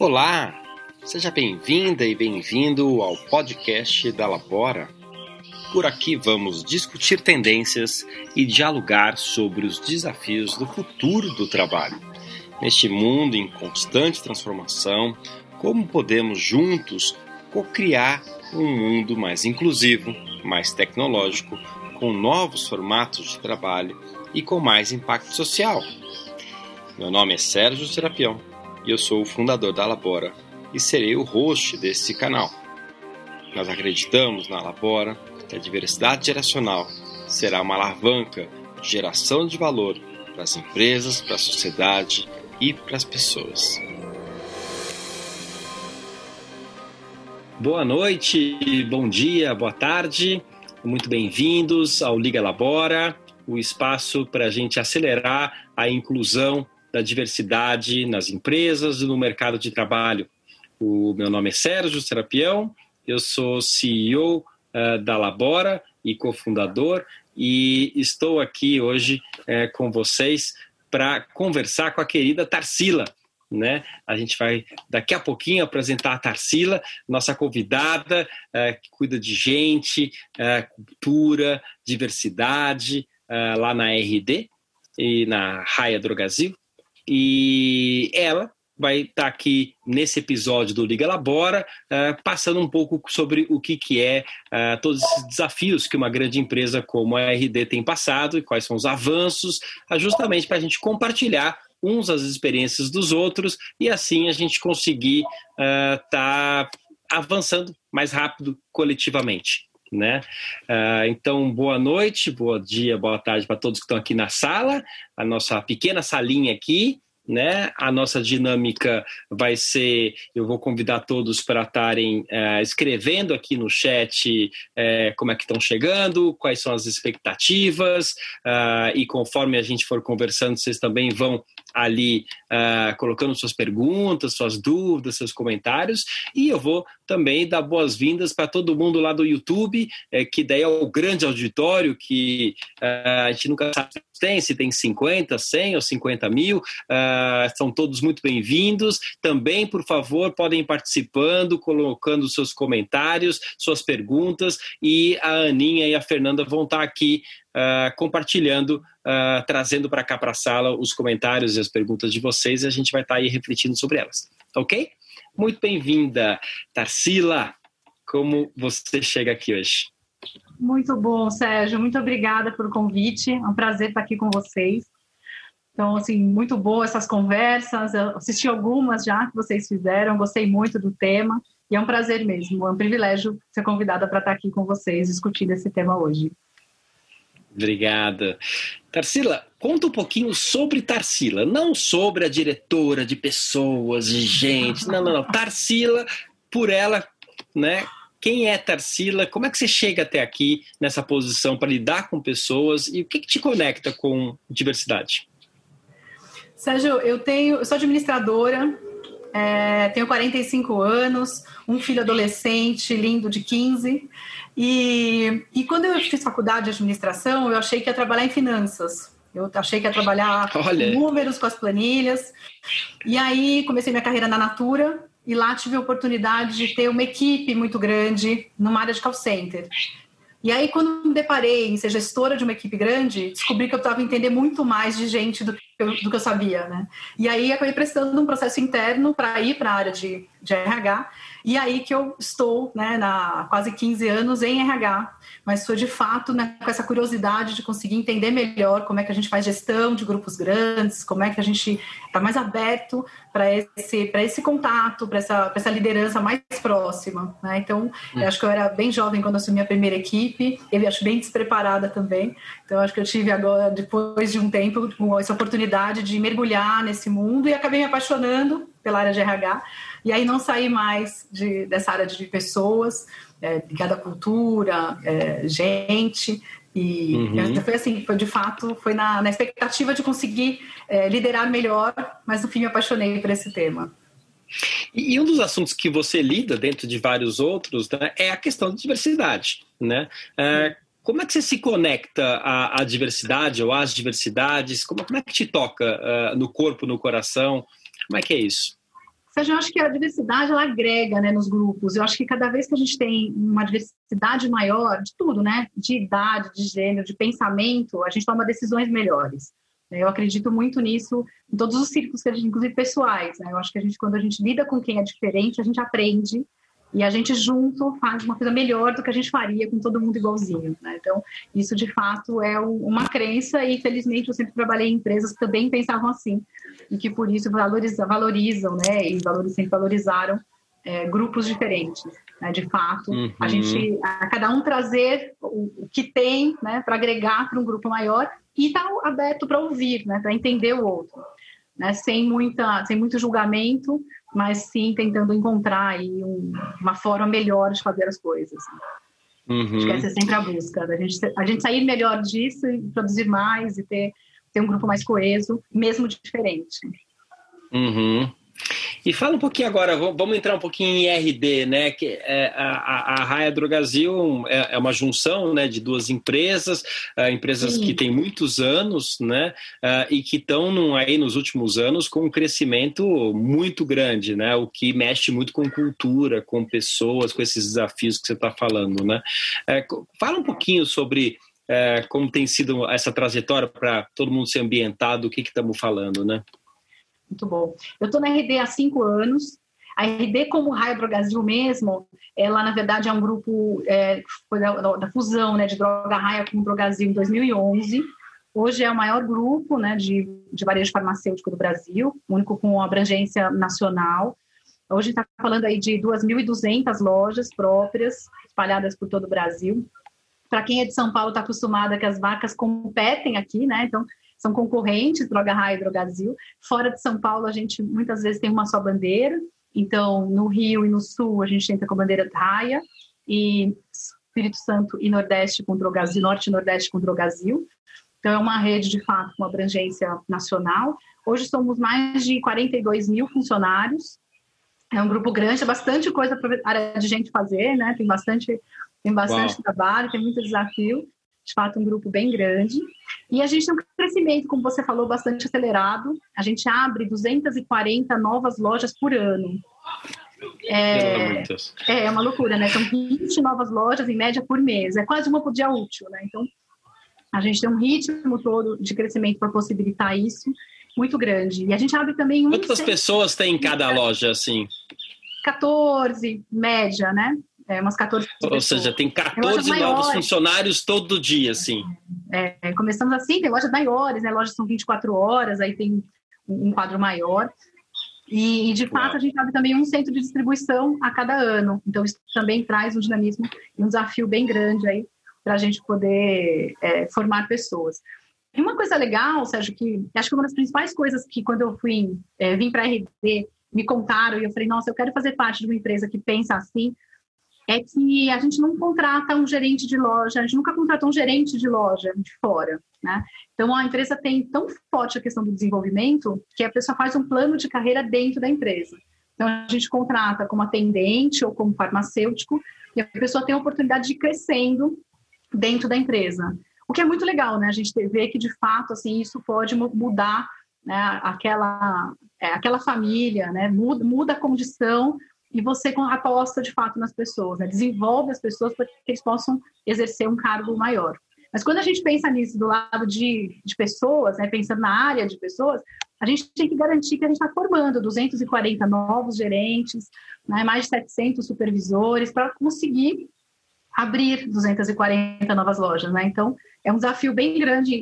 Olá, seja bem-vinda e bem-vindo ao podcast da Labora. Por aqui vamos discutir tendências e dialogar sobre os desafios do futuro do trabalho. Neste mundo em constante transformação, como podemos juntos co-criar um mundo mais inclusivo, mais tecnológico, com novos formatos de trabalho e com mais impacto social. Meu nome é Sérgio Serapião e eu sou o fundador da Labora e serei o host desse canal. Nós acreditamos na Labora que a diversidade geracional será uma alavanca de geração de valor para as empresas, para a sociedade e para as pessoas. Boa noite, bom dia, boa tarde, muito bem-vindos ao Liga Labora, o espaço para a gente acelerar a inclusão da diversidade nas empresas e no mercado de trabalho. O meu nome é Sérgio Serapião, eu sou CEO uh, eh, da Labora e cofundador, e estou aqui hoje uh, com vocês para conversar com a querida Tarsila. Né? A gente vai daqui a pouquinho apresentar a Tarsila, nossa convidada, uh, que cuida de gente, cultura, diversidade, lá na RD e na Raia Drogazil. E ela vai estar tá aqui nesse episódio do Liga Labora, uh, passando um pouco sobre o que, que é uh, todos esses desafios que uma grande empresa como a RD tem passado e quais são os avanços, uh, justamente para a gente compartilhar uns as experiências dos outros e assim a gente conseguir estar tá avançando mais rápido coletivamente. Né? Uh, então, boa noite, bom dia, boa tarde para todos que estão aqui na sala, a nossa pequena salinha aqui. Né? A nossa dinâmica vai ser: eu vou convidar todos para estarem uh, escrevendo aqui no chat uh, como é que estão chegando, quais são as expectativas, uh, e conforme a gente for conversando, vocês também vão ali uh, colocando suas perguntas, suas dúvidas, seus comentários. E eu vou também dar boas-vindas para todo mundo lá do YouTube, é, que daí é o grande auditório que uh, a gente nunca sabe tem, se tem 50, 100 ou 50 mil. Uh, são todos muito bem-vindos. Também, por favor, podem ir participando, colocando seus comentários, suas perguntas. E a Aninha e a Fernanda vão estar aqui uh, compartilhando, uh, trazendo para cá para a sala os comentários e as perguntas de vocês e a gente vai estar aí refletindo sobre elas, ok? Muito bem-vinda, Tarsila. Como você chega aqui hoje? Muito bom, Sérgio. Muito obrigada pelo convite. É um prazer estar aqui com vocês. Então, assim, muito boa essas conversas. Eu assisti algumas já que vocês fizeram, gostei muito do tema. E é um prazer mesmo, é um privilégio ser convidada para estar aqui com vocês discutindo esse tema hoje. Obrigada. Tarsila, conta um pouquinho sobre Tarsila, não sobre a diretora de pessoas, de gente, não, não, não. Tarsila, por ela, né? Quem é Tarsila? Como é que você chega até aqui nessa posição para lidar com pessoas e o que, que te conecta com diversidade? Sérgio, eu tenho, eu sou administradora, é, tenho 45 anos, um filho adolescente lindo de 15. E, e quando eu fiz faculdade de administração, eu achei que ia trabalhar em finanças. Eu achei que ia trabalhar Olha. com números, com as planilhas. E aí comecei minha carreira na Natura e lá tive a oportunidade de ter uma equipe muito grande numa área de call center. E aí, quando me deparei em ser gestora de uma equipe grande, descobri que eu estava entender muito mais de gente do que, eu, do que eu sabia, né? E aí, acabei prestando um processo interno para ir para a área de, de RH e aí que eu estou, né, na quase 15 anos em RH, mas foi de fato né, com essa curiosidade de conseguir entender melhor como é que a gente faz gestão de grupos grandes, como é que a gente está mais aberto para esse, esse contato, para essa, essa liderança mais próxima. Né? Então, hum. acho que eu era bem jovem quando assumi a primeira equipe, eu acho bem despreparada também. Então, acho que eu tive agora, depois de um tempo, essa oportunidade de mergulhar nesse mundo e acabei me apaixonando pela área de RH. E aí não saí mais de, dessa área de pessoas, é, ligada à cultura, é, gente. E uhum. foi assim, foi de fato, foi na, na expectativa de conseguir é, liderar melhor, mas no fim me apaixonei por esse tema. E, e um dos assuntos que você lida dentro de vários outros né, é a questão da diversidade, né? É, como é que você se conecta à, à, diversidade ou às diversidades? Como, como é que te toca uh, no corpo, no coração? Como é que é isso? Sérgio, eu acho que a diversidade ela agrega né, nos grupos. Eu acho que cada vez que a gente tem uma diversidade maior de tudo, né? De idade, de gênero, de pensamento, a gente toma decisões melhores. Eu acredito muito nisso em todos os círculos que a gente, inclusive pessoais. Né? Eu acho que a gente, quando a gente lida com quem é diferente, a gente aprende e a gente junto faz uma coisa melhor do que a gente faria com todo mundo igualzinho. Né? Então, isso de fato é uma crença e felizmente eu sempre trabalhei em empresas que também pensavam assim e que por isso valorizam, valorizam né? E sempre valorizaram é, grupos diferentes. Né? De fato, uhum. a gente, a cada um trazer o, o que tem, né? Para agregar para um grupo maior e estar tá aberto para ouvir, né? Para entender o outro, né? Sem muita, sem muito julgamento mas sim tentando encontrar aí um, uma forma melhor de fazer as coisas. Uhum. Acho que essa é sempre a busca, a gente, a gente sair melhor disso e produzir mais e ter, ter um grupo mais coeso, mesmo diferente. Uhum. E fala um pouquinho agora, vamos entrar um pouquinho em RD, né? Que é, a, a Raia Drogazil é, é, uma junção né, de duas empresas, uh, empresas Sim. que têm muitos anos, né? Uh, e que estão aí nos últimos anos com um crescimento muito grande, né? O que mexe muito com cultura, com pessoas, com esses desafios que você está falando, né? Uh, fala um pouquinho sobre como tem sido essa trajetória para todo mundo ser ambientado, o que estamos falando, né? Muito bom. Eu estou na RD há cinco anos. A RD, como Raio Brasil mesmo, ela, na verdade, é um grupo é, foi da, da, fusão né, de Droga Raia com Drogazil em 2011. Hoje é o maior grupo né, de, de varejo farmacêutico do Brasil, único com abrangência nacional. Hoje está falando aí de 2.200 lojas próprias, espalhadas por todo o Brasil. Para quem é de São Paulo, está acostumada que as marcas competem aqui, né? Então, são concorrentes, Droga Raia e Drogazil. Fora de São Paulo, a gente muitas vezes tem uma só bandeira. Então, no Rio e no Sul, a gente entra com a bandeira Raia. E Espírito Santo e Nordeste com Drogazil, Norte e Nordeste com Drogazil. Então, é uma rede, de fato, com abrangência nacional. Hoje somos mais de 42 mil funcionários. É um grupo grande, é bastante coisa para a área de gente fazer, né? Tem bastante, tem bastante trabalho, tem muito desafio de fato um grupo bem grande. E a gente tem um crescimento, como você falou, bastante acelerado. A gente abre 240 novas lojas por ano. É, é, é uma loucura, né? São 20 novas lojas em média por mês. É quase uma por dia útil, né? Então, a gente tem um ritmo todo de crescimento para possibilitar isso muito grande. E a gente abre também um. Quantas pessoas tem em cada loja, assim? 14, média, né? É, umas 14 Ou pessoas. seja, tem 14 tem novos funcionários todo dia, assim. É, começamos assim, tem lojas maiores, né? Lojas são 24 horas, aí tem um quadro maior. E, de fato, Uau. a gente abre também um centro de distribuição a cada ano. Então, isso também traz um dinamismo e um desafio bem grande aí para a gente poder é, formar pessoas. E uma coisa legal, Sérgio, que acho que uma das principais coisas que quando eu fui é, vim para a RD me contaram e eu falei, nossa, eu quero fazer parte de uma empresa que pensa assim, é que a gente não contrata um gerente de loja, a gente nunca contratou um gerente de loja de fora, né? Então a empresa tem tão forte a questão do desenvolvimento que a pessoa faz um plano de carreira dentro da empresa. Então a gente contrata como atendente ou como farmacêutico e a pessoa tem a oportunidade de ir crescendo dentro da empresa. O que é muito legal, né? A gente vê que de fato assim isso pode mudar né, aquela é, aquela família, né? Muda, muda a condição e você aposta de fato nas pessoas, né? desenvolve as pessoas para que eles possam exercer um cargo maior. Mas quando a gente pensa nisso do lado de, de pessoas, né, pensando na área de pessoas, a gente tem que garantir que a gente está formando 240 novos gerentes, né, mais de 700 supervisores, para conseguir abrir 240 novas lojas. Né? Então, é um desafio bem grande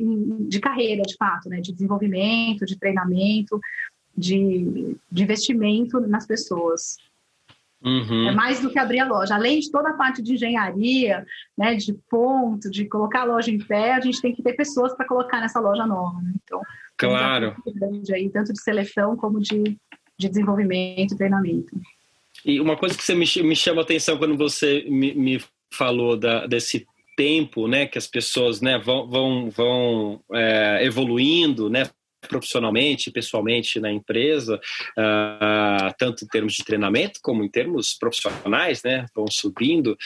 de carreira, de fato, né, de desenvolvimento, de treinamento, de, de investimento nas pessoas. Uhum. É mais do que abrir a loja. Além de toda a parte de engenharia, né, de ponto, de colocar a loja em pé, a gente tem que ter pessoas para colocar nessa loja nova. Né? Então, claro. É um grande aí, tanto de seleção como de, de desenvolvimento e treinamento. E uma coisa que você me, me chama a atenção quando você me, me falou da, desse tempo, né, que as pessoas, né, vão, vão, vão é, evoluindo, né, profissionalmente, pessoalmente na empresa, uh, tanto em termos de treinamento como em termos profissionais, né? Vão subindo.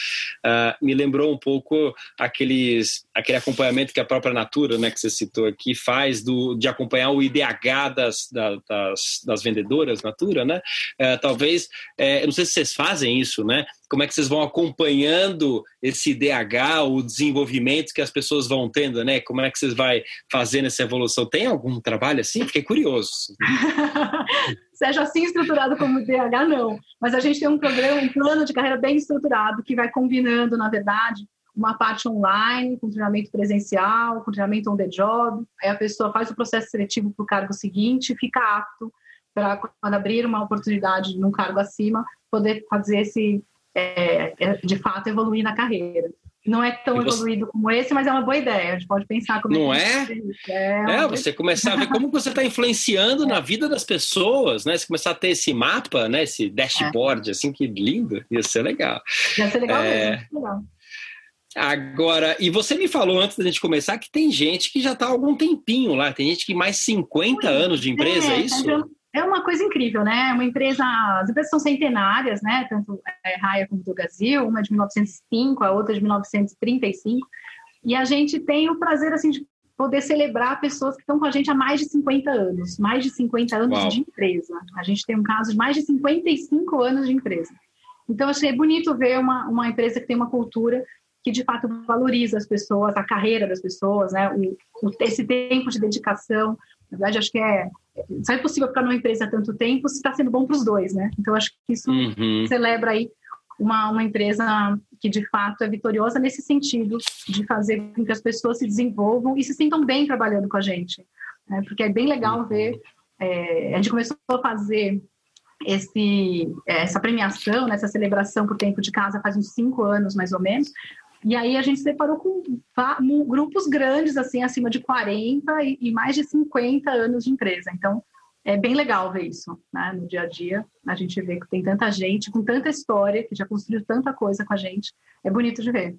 Uh, me lembrou um pouco aqueles, aquele acompanhamento que a própria Natura, né, que você citou aqui, faz do, de acompanhar o IDH das, das, das vendedoras Natura, né? Uh, talvez, é, não sei se vocês fazem isso, né? Como é que vocês vão acompanhando esse DH, o desenvolvimento que as pessoas vão tendo, né? Como é que vocês vai fazendo essa evolução? Tem algum trabalho assim? Fiquei curioso. Seja assim estruturado como DH, não. Mas a gente tem um programa, um plano de carreira bem estruturado que vai combinando, na verdade, uma parte online, com treinamento presencial, com treinamento on the job. Aí a pessoa faz o processo seletivo para o cargo seguinte fica apto para, quando abrir uma oportunidade num cargo acima, poder fazer esse é, é, de fato evoluir na carreira. Não é tão você... evoluído como esse, mas é uma boa ideia. A gente pode pensar como Não é? É, é você começar a ver como você está influenciando é. na vida das pessoas, né? Você começar a ter esse mapa, né? Esse dashboard, é. assim, que lindo. Ia ser legal. Ia ser legal é... mesmo. Legal. Agora, e você me falou antes da gente começar que tem gente que já está há algum tempinho lá, tem gente que mais 50 anos de empresa, é, é isso? É uma coisa incrível, né? Uma empresa, as empresas são centenárias, né? Tanto é, Raia como do Brasil, uma de 1905, a outra de 1935. E a gente tem o prazer, assim, de poder celebrar pessoas que estão com a gente há mais de 50 anos, mais de 50 anos Uau. de empresa. A gente tem um caso de mais de 55 anos de empresa. Então, achei bonito ver uma, uma empresa que tem uma cultura que de fato valoriza as pessoas, a carreira das pessoas, né? O, esse tempo de dedicação. Na verdade, acho que é só é possível ficar numa empresa há tanto tempo se está sendo bom para os dois, né? Então acho que isso uhum. celebra aí uma, uma empresa que de fato é vitoriosa nesse sentido de fazer com que as pessoas se desenvolvam e se sintam bem trabalhando com a gente, né? Porque é bem legal uhum. ver. É, a gente começou a fazer esse, essa premiação, né, essa celebração por tempo de casa faz uns cinco anos mais ou menos, e aí a gente separou com grupos grandes, assim, acima de 40 e, e mais de 50 anos de empresa. Então, é bem legal ver isso, né? No dia a dia, a gente vê que tem tanta gente com tanta história, que já construiu tanta coisa com a gente. É bonito de ver.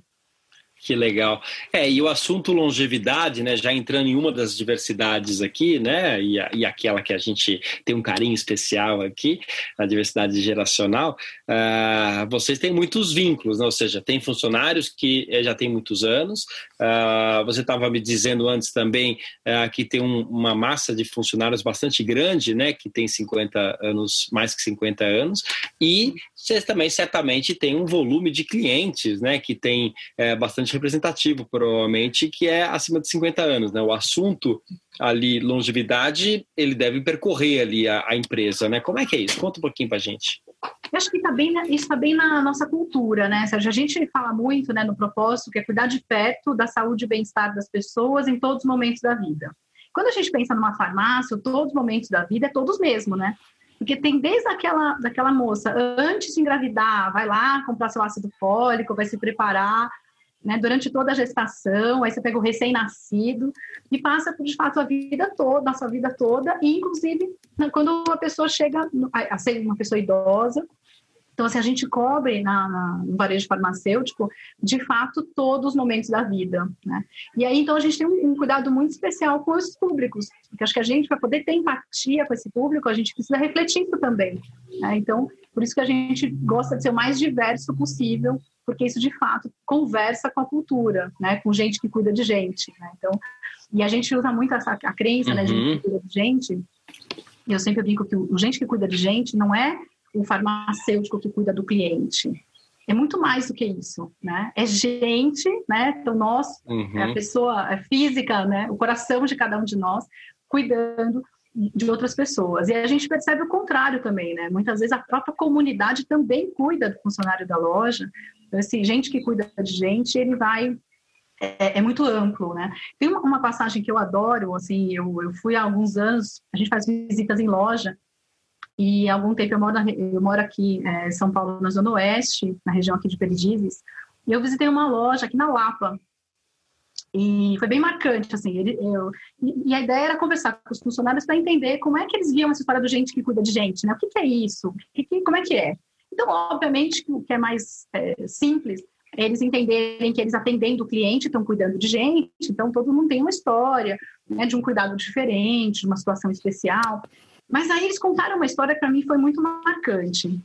Que legal. É, e o assunto longevidade, né, já entrando em uma das diversidades aqui, né, e, a, e aquela que a gente tem um carinho especial aqui, a diversidade geracional, uh, vocês têm muitos vínculos, né, ou seja, tem funcionários que eh, já têm muitos anos, uh, você estava me dizendo antes também uh, que tem um, uma massa de funcionários bastante grande, né, que tem 50 anos, mais que 50 anos, e vocês também certamente têm um volume de clientes, né, que tem é, bastante representativo, provavelmente, que é acima de 50 anos, né? O assunto ali, longevidade, ele deve percorrer ali a, a empresa, né? Como é que é isso? Conta um pouquinho pra gente. Eu acho que tá bem, isso está bem na nossa cultura, né, Sérgio? A gente fala muito né, no propósito que é cuidar de perto da saúde e bem-estar das pessoas em todos os momentos da vida. Quando a gente pensa numa farmácia, todos os momentos da vida é todos mesmo, né? Porque tem desde aquela daquela moça, antes de engravidar, vai lá comprar seu ácido fólico, vai se preparar né, durante toda a gestação, aí você pega o recém-nascido e passa, de fato, a vida toda, a sua vida toda, e inclusive né, quando uma pessoa chega a ser uma pessoa idosa, então, assim, a gente cobre na, na, no varejo farmacêutico, de fato, todos os momentos da vida, né? E aí, então, a gente tem um, um cuidado muito especial com os públicos, porque acho que a gente, para poder ter empatia com esse público, a gente precisa refletir isso também, né? Então, por isso que a gente gosta de ser o mais diverso possível, porque isso, de fato, conversa com a cultura, né? Com gente que cuida de gente, né? Então, e a gente usa muito essa, a crença, uhum. né? De gente que cuida de gente, eu sempre brinco que o gente que cuida de gente não é o farmacêutico que cuida do cliente. É muito mais do que isso, né? É gente, né? Então nós, uhum. é a pessoa física, né? O coração de cada um de nós cuidando de outras pessoas. E a gente percebe o contrário também, né? Muitas vezes a própria comunidade também cuida do funcionário da loja. Então, assim, gente que cuida de gente, ele vai é, é, muito amplo, né? Tem uma, uma, passagem que eu adoro, assim, eu, eu fui há alguns anos, a gente faz visitas em loja e há algum tempo eu moro, eu moro aqui é, em São Paulo, na Zona Oeste, na região aqui de Perdizes, e eu visitei uma loja aqui na Lapa. E foi bem marcante, assim. Ele, eu, e, e, a ideia era conversar com os funcionários para entender como é que eles viam essa história do gente que cuida de gente, né? O que, que é isso? Que, que, como é que é? Então, obviamente, o que é mais é, simples eles entenderem que eles atendendo o cliente estão cuidando de gente, então todo mundo tem uma história né, de um cuidado diferente, de uma situação especial. Mas aí eles contaram uma história que para mim foi muito marcante.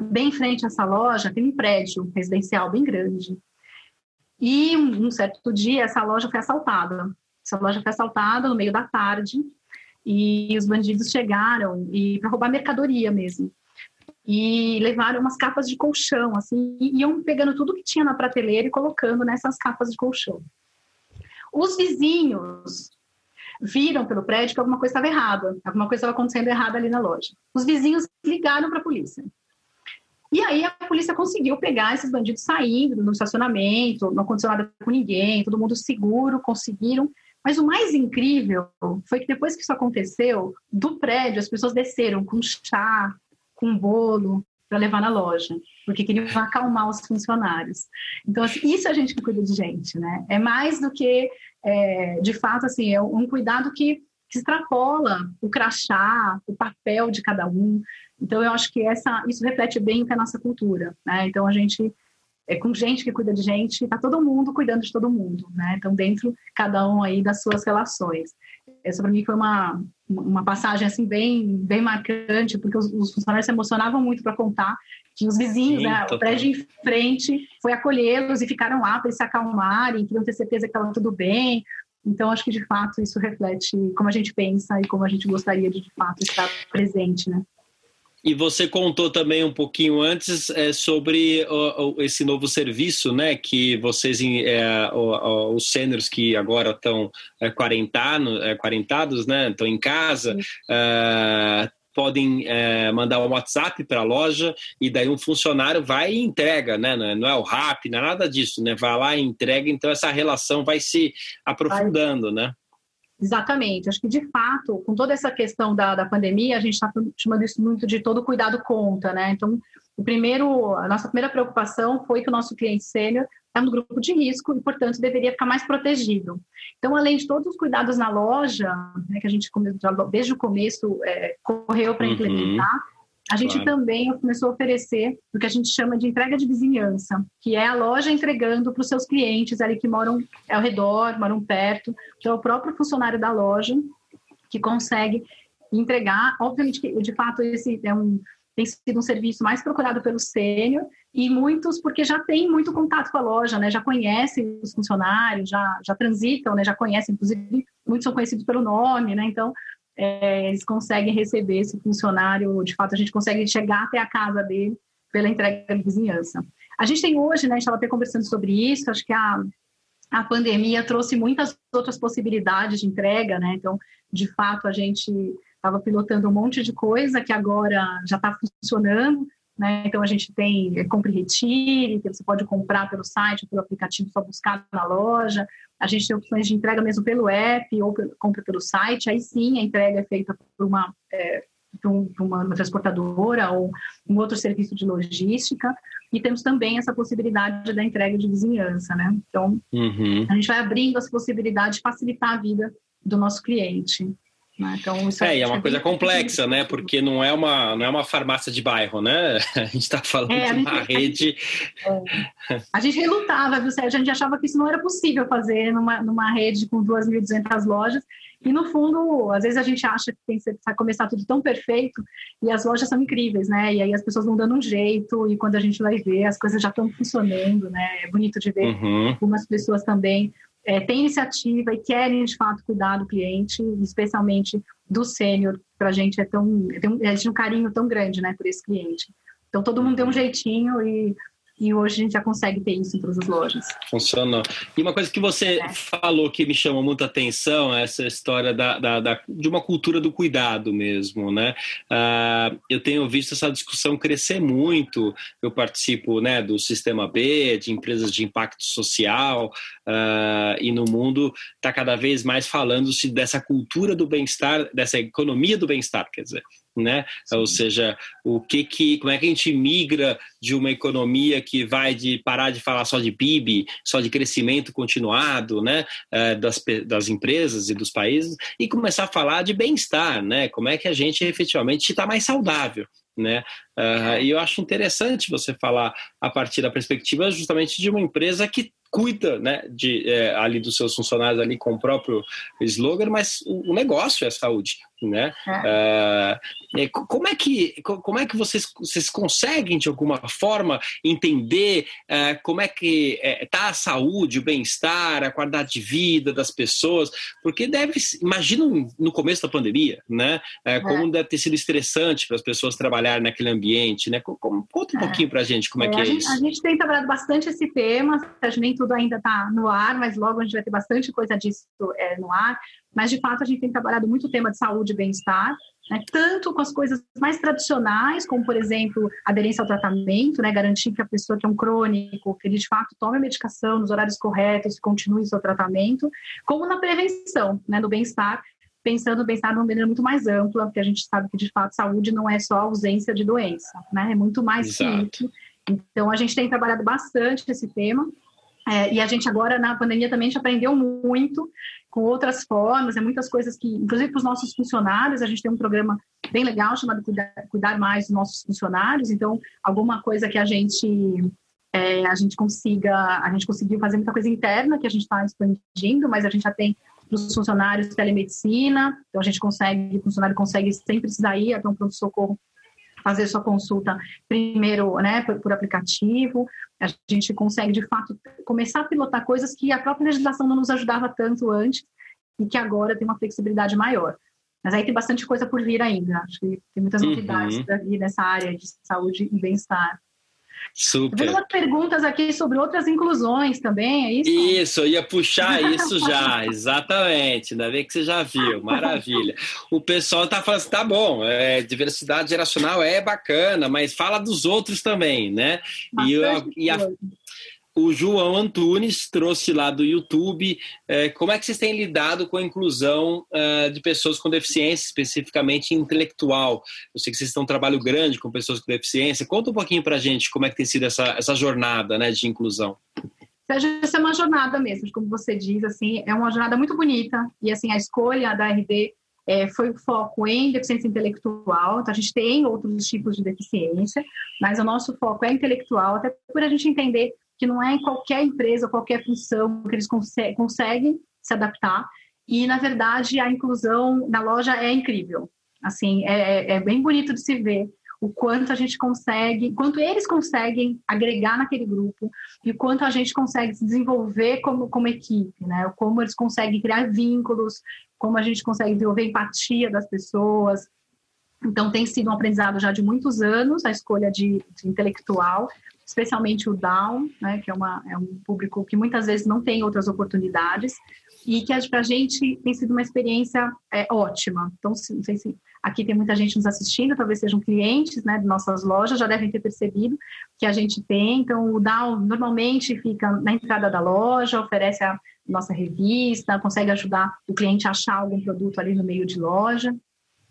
Bem em frente a essa loja tem um prédio residencial bem grande. E um, certo dia essa loja foi assaltada. Essa loja foi assaltada no meio da tarde e os bandidos chegaram e para roubar mercadoria mesmo e levaram umas capas de colchão, assim, e iam pegando tudo que tinha na prateleira e colocando nessas capas de colchão. Os vizinhos viram pelo prédio que alguma coisa estava errada, alguma coisa estava acontecendo errada ali na loja. Os vizinhos ligaram para a polícia. E aí a polícia conseguiu pegar esses bandidos saindo no estacionamento, não aconteceu nada com ninguém, todo mundo seguro, conseguiram. Mas o mais incrível foi que depois que isso aconteceu, do prédio as pessoas desceram com chá, com bolo para levar na loja, porque queriam acalmar os funcionários. Então, assim, isso é a gente que cuida de gente, né? É mais do que, é, de fato, assim, é um cuidado que, que extrapola o crachá, o papel de cada um. Então, eu acho que essa, isso reflete bem com a nossa cultura, né? Então, a gente é com gente que cuida de gente, está todo mundo cuidando de todo mundo, né? Então, dentro cada um aí das suas relações. Essa para mim foi uma, uma passagem assim bem bem marcante, porque os, os funcionários se emocionavam muito para contar que os vizinhos, Sim, né, o prédio em frente foi acolhê-los e ficaram lá para eles se acalmarem, queriam ter certeza que estava tudo bem. Então, acho que de fato isso reflete como a gente pensa e como a gente gostaria de de fato estar presente, né? E você contou também um pouquinho antes é, sobre o, o, esse novo serviço, né? Que vocês, é, o, os sêniores que agora estão é, quarentano, é, quarentados, né? Estão em casa, podem é, mandar um WhatsApp para a loja e daí um funcionário vai e entrega, né? Não é o RAP, não é nada disso, né? Vai lá e entrega, então essa relação vai se aprofundando, vai. né? Exatamente. Acho que, de fato, com toda essa questão da, da pandemia, a gente está chamando isso muito de todo cuidado conta, né? Então, o primeiro, a nossa primeira preocupação foi que o nosso cliente sênior está no grupo de risco e, portanto, deveria ficar mais protegido. Então, além de todos os cuidados na loja, né, que a gente desde o começo é, correu para uhum. implementar, a gente claro. também começou a oferecer o que a gente chama de entrega de vizinhança, que é a loja entregando para os seus clientes ali que moram ao redor, moram perto. Então, é o próprio funcionário da loja que consegue entregar. Obviamente que, de fato, esse é um, tem sido um serviço mais procurado pelo sênior e muitos porque já tem muito contato com a loja, né? Já conhecem os funcionários, já, já transitam, né? Já conhecem, inclusive muitos são conhecidos pelo nome, né? Então é, eles conseguem receber esse funcionário, de fato, a gente consegue chegar até a casa dele pela entrega de vizinhança. A gente tem hoje, né, a gente estava até conversando sobre isso, acho que a, a pandemia trouxe muitas outras possibilidades de entrega, né? Então, de fato, a gente estava pilotando um monte de coisa que agora já está funcionando, né? Então, a gente tem é, compre e retire, que você pode comprar pelo site, pelo aplicativo, só buscar na loja. A gente tem opções de entrega mesmo pelo app ou compra pelo site. Aí sim, a entrega é feita por uma, é, por uma, uma transportadora ou um outro serviço de logística. E temos também essa possibilidade da entrega de vizinhança, né? Então, uhum. a gente vai abrindo as possibilidades de facilitar a vida do nosso cliente. Né? Então, isso é, é, é uma coisa complexa, né? Porque não é uma, não é uma farmácia de bairro, né? A gente está falando é, de uma rede. É. A gente relutava, viu, Sérgio? A gente achava que isso não era possível fazer numa, numa rede com 2.200 lojas. E no fundo, às vezes a gente acha que tem que começar tudo tão perfeito e as lojas são incríveis, né? E aí as pessoas vão dando um jeito e quando a gente vai ver, as coisas já estão funcionando, né? É bonito de ver uhum. como as pessoas também é, têm iniciativa e querem de fato cuidar do cliente, especialmente do sênior, para a gente é tão tem um, é um carinho tão grande, né, por esse cliente. Então todo mundo tem um jeitinho e e hoje a gente já consegue ter isso em todas as lojas. Funciona. E uma coisa que você é. falou que me chamou muita atenção é essa história da, da, da, de uma cultura do cuidado mesmo, né? Uh, eu tenho visto essa discussão crescer muito. Eu participo né, do Sistema B, de empresas de impacto social, uh, e no mundo está cada vez mais falando-se dessa cultura do bem-estar, dessa economia do bem-estar, quer dizer né? Sim. Ou seja, o que que, como é que a gente migra de uma economia que vai de parar de falar só de PIB, só de crescimento continuado, né? Eh, das, das empresas e dos países e começar a falar de bem-estar, né? Como é que a gente efetivamente está mais saudável, né? Uh, e eu acho interessante você falar a partir da perspectiva justamente de uma empresa que cuida né, de, é, ali dos seus funcionários ali com o próprio slogan, mas o, o negócio é saúde. Né? Uh, como é que como é que vocês, vocês conseguem de alguma forma entender uh, como é que está uh, a saúde, o bem-estar, a qualidade de vida das pessoas? Porque deve, imagino no começo da pandemia, né? Como deve ter sido estressante para as pessoas trabalharem naquele ambiente, né? Conta um é. pouquinho para a gente como é, que é gente, isso. A gente tem trabalhado bastante esse tema, nem tudo ainda está no ar, mas logo a gente vai ter bastante coisa disso é, no ar. Mas, de fato, a gente tem trabalhado muito o tema de saúde e bem-estar, né? tanto com as coisas mais tradicionais, como, por exemplo, aderência ao tratamento, né? garantir que a pessoa que é um crônico, que ele, de fato, tome a medicação nos horários corretos, continue seu tratamento, como na prevenção, né? no bem-estar, pensando no bem-estar de uma maneira muito mais ampla, porque a gente sabe que, de fato, saúde não é só ausência de doença, né? é muito mais que isso. Então, a gente tem trabalhado bastante esse tema. É, e a gente agora, na pandemia, também a aprendeu muito com outras formas, é muitas coisas que, inclusive para os nossos funcionários, a gente tem um programa bem legal chamado Cuidar, Cuidar Mais dos Nossos Funcionários, então, alguma coisa que a gente é, a gente consiga, a gente conseguiu fazer muita coisa interna que a gente está expandindo, mas a gente já tem para os funcionários telemedicina, então a gente consegue, o funcionário consegue sem precisar ir até um pronto-socorro fazer sua consulta primeiro né, por, por, aplicativo. A gente consegue, de fato, começar a pilotar coisas que a própria legislação não nos ajudava tanto antes e que agora tem uma flexibilidade maior. Mas aí tem bastante coisa por vir ainda. Acho que tem muitas uhum. novidades para vir nessa área de saúde e bem-estar. Super. Vendo umas perguntas aqui sobre outras inclusões também, é isso? Isso, eu ia puxar isso já, exatamente. Ainda bem que você já viu, maravilha. O pessoal tá falando assim, tá bom, é, diversidade geracional é bacana, mas fala dos outros também, né? e, e a, o João Antunes trouxe lá do YouTube. É, como é que vocês têm lidado com a inclusão uh, de pessoas com deficiência, especificamente intelectual? Eu sei que vocês têm um trabalho grande com pessoas com deficiência. Conta um pouquinho para a gente como é que tem sido essa, essa jornada né, de inclusão. Essa é uma jornada mesmo, como você diz, assim, é uma jornada muito bonita. E assim, a escolha da RD é, foi o foco em deficiência intelectual, então a gente tem outros tipos de deficiência, mas o nosso foco é intelectual, até por a gente entender que não é em qualquer empresa, qualquer função que eles conseguem, conseguem se adaptar. E, na verdade, a inclusão na loja é incrível. Assim, é, é, é bem bonito de se ver o quanto a gente consegue, quanto eles conseguem agregar naquele grupo e o quanto a gente consegue se desenvolver como, como equipe, né? Como eles conseguem criar vínculos, como a gente consegue desenvolver empatia das pessoas. Então, tem sido um aprendizado já de muitos anos a escolha de, de intelectual especialmente o Down, né, que é, uma, é um público que muitas vezes não tem outras oportunidades e que para a gente tem sido uma experiência é, ótima. Então, não sei se aqui tem muita gente nos assistindo, talvez sejam clientes né, de nossas lojas, já devem ter percebido que a gente tem. Então, o Down normalmente fica na entrada da loja, oferece a nossa revista, consegue ajudar o cliente a achar algum produto ali no meio de loja.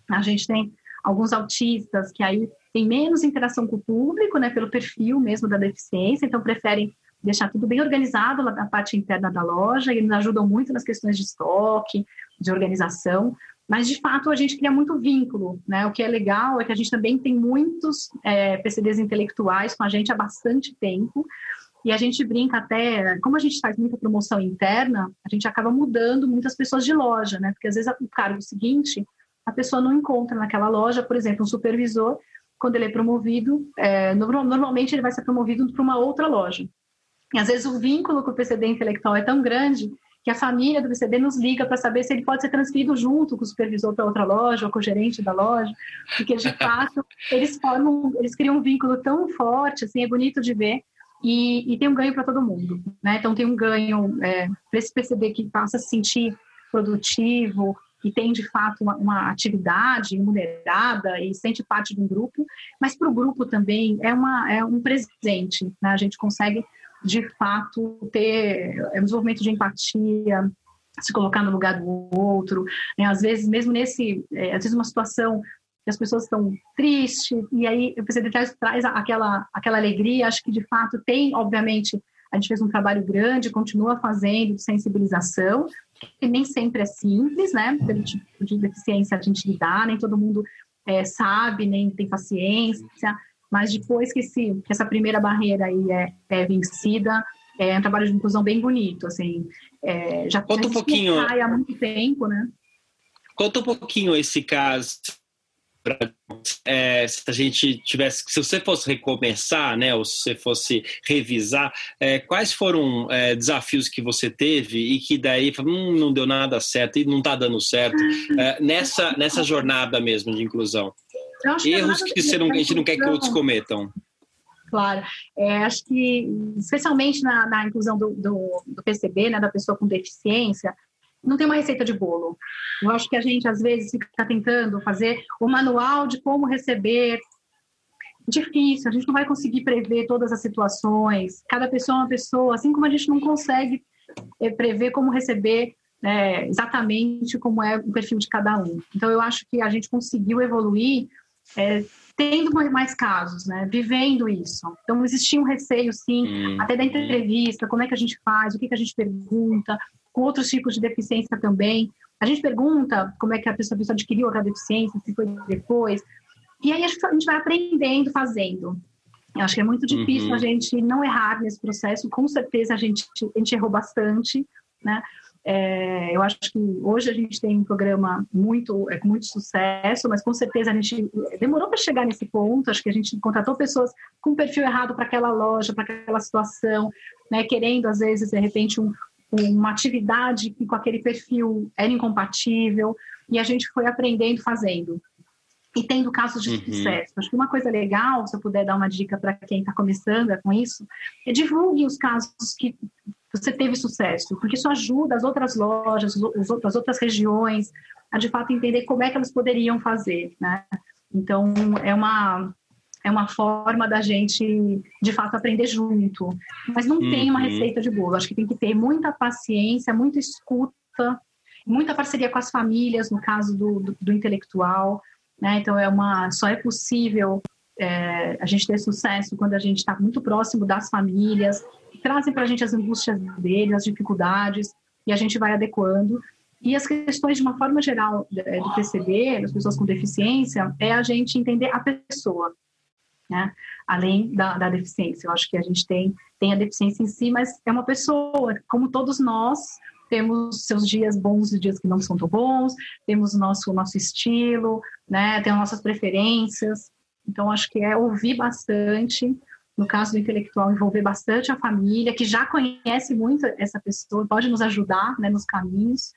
A gente tem alguns autistas que aí têm menos interação com o público, né, pelo perfil mesmo da deficiência, então preferem deixar tudo bem organizado na parte interna da loja e nos ajudam muito nas questões de estoque, de organização. Mas, de fato, a gente cria muito vínculo, né? O que é legal é que a gente também tem muitos é, PCDs intelectuais com a gente há bastante tempo. E a gente brinca até, como a gente faz muita promoção interna, a gente acaba mudando muitas pessoas de loja, né? Porque às vezes o cargo seguinte a pessoa não encontra naquela loja, por exemplo, um supervisor, quando ele é promovido, é, normalmente ele vai ser promovido para uma outra loja. E às vezes o vínculo com o PCD intelectual é tão grande que a família do PCD nos liga para saber se ele pode ser transferido junto com o supervisor para outra loja ou com o gerente da loja, porque de fato eles formam, eles criam um vínculo tão forte, assim, é bonito de ver. E, e tem um ganho para todo mundo, né? Então tem um ganho é, para esse PCD que passa a se sentir produtivo, que tem de fato uma, uma atividade remunerada e sente parte de um grupo, mas para o grupo também é, uma, é um presente. Né? A gente consegue de fato ter é um desenvolvimento de empatia, se colocar no lugar do outro. Né? Às vezes, mesmo nesse, é, às vezes uma situação que as pessoas estão tristes, e aí o PCD traz, traz aquela, aquela alegria, acho que de fato tem, obviamente, a gente fez um trabalho grande, continua fazendo de sensibilização, que nem sempre é simples, né? Pelo tipo de deficiência a gente lidar, nem todo mundo é, sabe, nem tem paciência, mas depois que, esse, que essa primeira barreira aí é, é vencida, é um trabalho de inclusão bem bonito, assim, é, já Conta um pouquinho há muito tempo, né? Conta um pouquinho esse caso é, se a gente tivesse, se você fosse recomeçar, né, ou se você fosse revisar, é, quais foram é, desafios que você teve e que daí hum, não deu nada certo e não está dando certo é, nessa, nessa jornada mesmo de inclusão? Erros que, você não, a gente não quer que outros cometam. Claro, é, acho que especialmente na, na inclusão do, do, do PCB, né, da pessoa com deficiência, não tem uma receita de bolo. Eu acho que a gente, às vezes, fica tentando fazer o manual de como receber. Difícil, a gente não vai conseguir prever todas as situações. Cada pessoa é uma pessoa, assim como a gente não consegue é, prever como receber é, exatamente como é o perfil de cada um. Então, eu acho que a gente conseguiu evoluir é, tendo mais casos, né? Vivendo isso. Então, existia um receio, sim, hum. até da entrevista, como é que a gente faz, o que, que a gente pergunta, com outros tipos de deficiência também. A gente pergunta como é que a pessoa, a pessoa adquiriu a deficiência, se foi depois. E aí a gente vai aprendendo, fazendo. Eu acho que é muito difícil uhum. a gente não errar nesse processo. Com certeza a gente, a gente errou bastante, né? É, eu acho que hoje a gente tem um programa muito é, com muito sucesso, mas com certeza a gente demorou para chegar nesse ponto. Acho que a gente contratou pessoas com perfil errado para aquela loja, para aquela situação, né, querendo às vezes de repente um, uma atividade que com aquele perfil era incompatível, e a gente foi aprendendo fazendo. E tendo casos de uhum. sucesso. Acho que uma coisa legal, se eu puder dar uma dica para quem está começando com isso, é divulgue os casos que você teve sucesso, porque isso ajuda as outras lojas, as outras regiões a de fato entender como é que elas poderiam fazer, né? Então, é uma, é uma forma da gente, de fato, aprender junto. Mas não uhum. tem uma uhum. receita de bolo. Acho que tem que ter muita paciência, muita escuta, muita parceria com as famílias, no caso do, do, do intelectual. Né? Então, é uma, só é possível é, a gente ter sucesso quando a gente está muito próximo das famílias, trazem para a gente as angústias deles, as dificuldades, e a gente vai adequando. E as questões, de uma forma geral, do PCD, das pessoas com deficiência, é a gente entender a pessoa né? Além da, da, deficiência. Eu acho que a gente tem, tem a deficiência em si, mas é uma pessoa, como todos nós, temos seus dias bons e dias que não são tão bons, temos o nosso, nosso estilo, né? Tem as nossas preferências. Então, acho que é ouvir bastante, no caso do intelectual, envolver bastante a família, que já conhece muito essa pessoa, pode nos ajudar né, nos caminhos.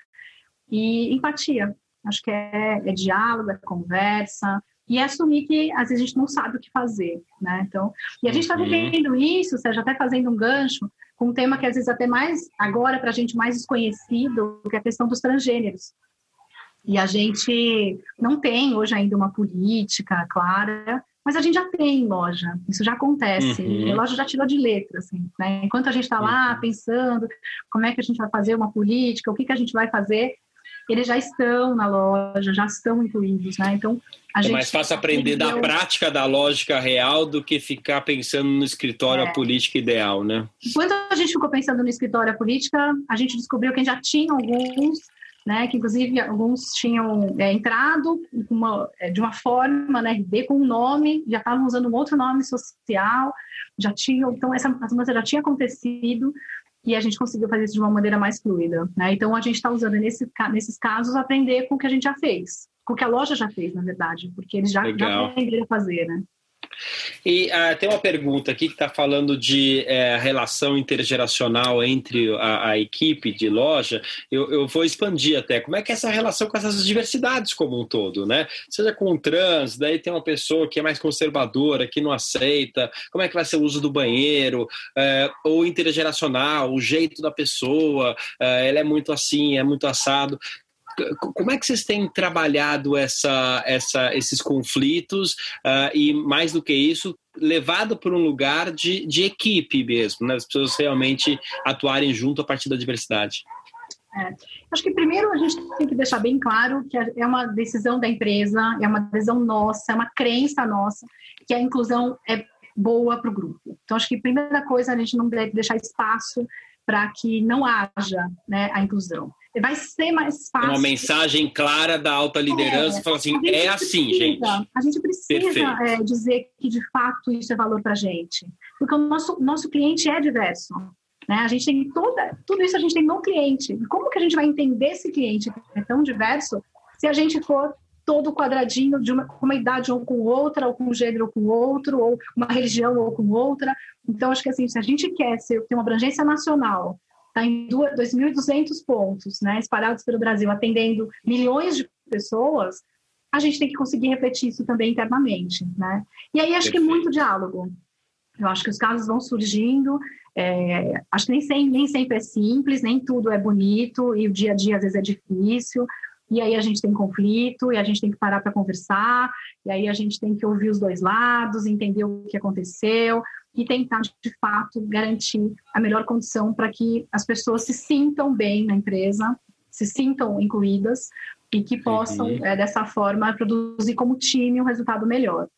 E empatia. Acho que é, é diálogo, é conversa, e assumir que às vezes a gente não sabe o que fazer, né? Então, e a gente está uhum. vivendo isso, seja até fazendo um gancho com um tema que às vezes até mais agora para a gente mais desconhecido, que é a questão dos transgêneros. E a gente não tem hoje ainda uma política clara, mas a gente já tem loja, isso já acontece. Uhum. A loja já tirou de letra, assim, né? Enquanto a gente está lá uhum. pensando como é que a gente vai fazer uma política, o que, que a gente vai fazer, eles já estão na loja, já estão incluídos, né? Então, a é gente mais fácil aprender da prática da lógica real do que ficar pensando no escritório é. a política ideal, né? Enquanto a gente ficou pensando no escritório a política, a gente descobriu que já tinha alguns, né? Que inclusive alguns tinham é, entrado uma, é, de uma forma, né? RD com um nome, já estavam usando um outro nome social, já tinham, então essa mudança já tinha acontecido e a gente conseguiu fazer isso de uma maneira mais fluida. Né? Então, a gente está usando nesse, nesses casos aprender com o que a gente já fez, com o que a loja já fez, na verdade, porque eles já, já aprenderam a fazer. Né? E uh, tem uma pergunta aqui que está falando de uh, relação intergeracional entre a, a, equipe de loja. Eu, eu, vou expandir até. Como é que é essa relação com essas diversidades como um todo, né? Seja com o trans, daí tem uma pessoa que é mais conservadora, que não aceita. Como é que vai ser o uso do banheiro? Uh, ou intergeracional, o jeito da pessoa. ela é muito assim, é muito assado como é que vocês têm trabalhado essa, essa, esses conflitos uh, e, mais do que isso, levado para um lugar de, de equipe mesmo, né? as pessoas realmente atuarem junto a partir da diversidade? É. Acho que primeiro a gente tem que deixar bem claro que é uma decisão da empresa, é uma decisão nossa, é uma crença nossa que a inclusão é boa para o grupo. Então, acho que a primeira coisa a gente não deve deixar espaço para que não haja né, a inclusão vai ser mais fácil. Uma mensagem clara da alta liderança, é, fala assim, é assim, gente. A gente precisa é, dizer que de fato isso é valor para a gente, porque o nosso, nosso cliente é diverso. Né? A gente tem toda, tudo isso a gente tem no cliente. E como que a gente vai entender esse cliente que é tão diverso se a gente for todo quadradinho de uma, uma idade ou com outra, ou com um gênero ou com outro, ou uma religião ou com outra. Então, acho que assim, se a gente quer ser, ter uma abrangência nacional, está em 2.200 pontos, né, espalhados pelo Brasil, atendendo milhões de pessoas, a gente tem que conseguir refletir isso também internamente, né? E aí acho Perfeito. que é muito diálogo. Eu acho que os casos vão surgindo, é, acho que nem sempre, nem sempre é simples, nem tudo é bonito, e o dia a dia às vezes é difícil, e aí a gente tem conflito, e a gente tem que parar para conversar, e aí a gente tem que ouvir os dois lados, entender o que aconteceu, e tentar, de fato, garantir a melhor condição para que as pessoas se sintam bem na empresa, se sintam incluídas e que possam, uhum. é, dessa forma, produzir como time um resultado melhor.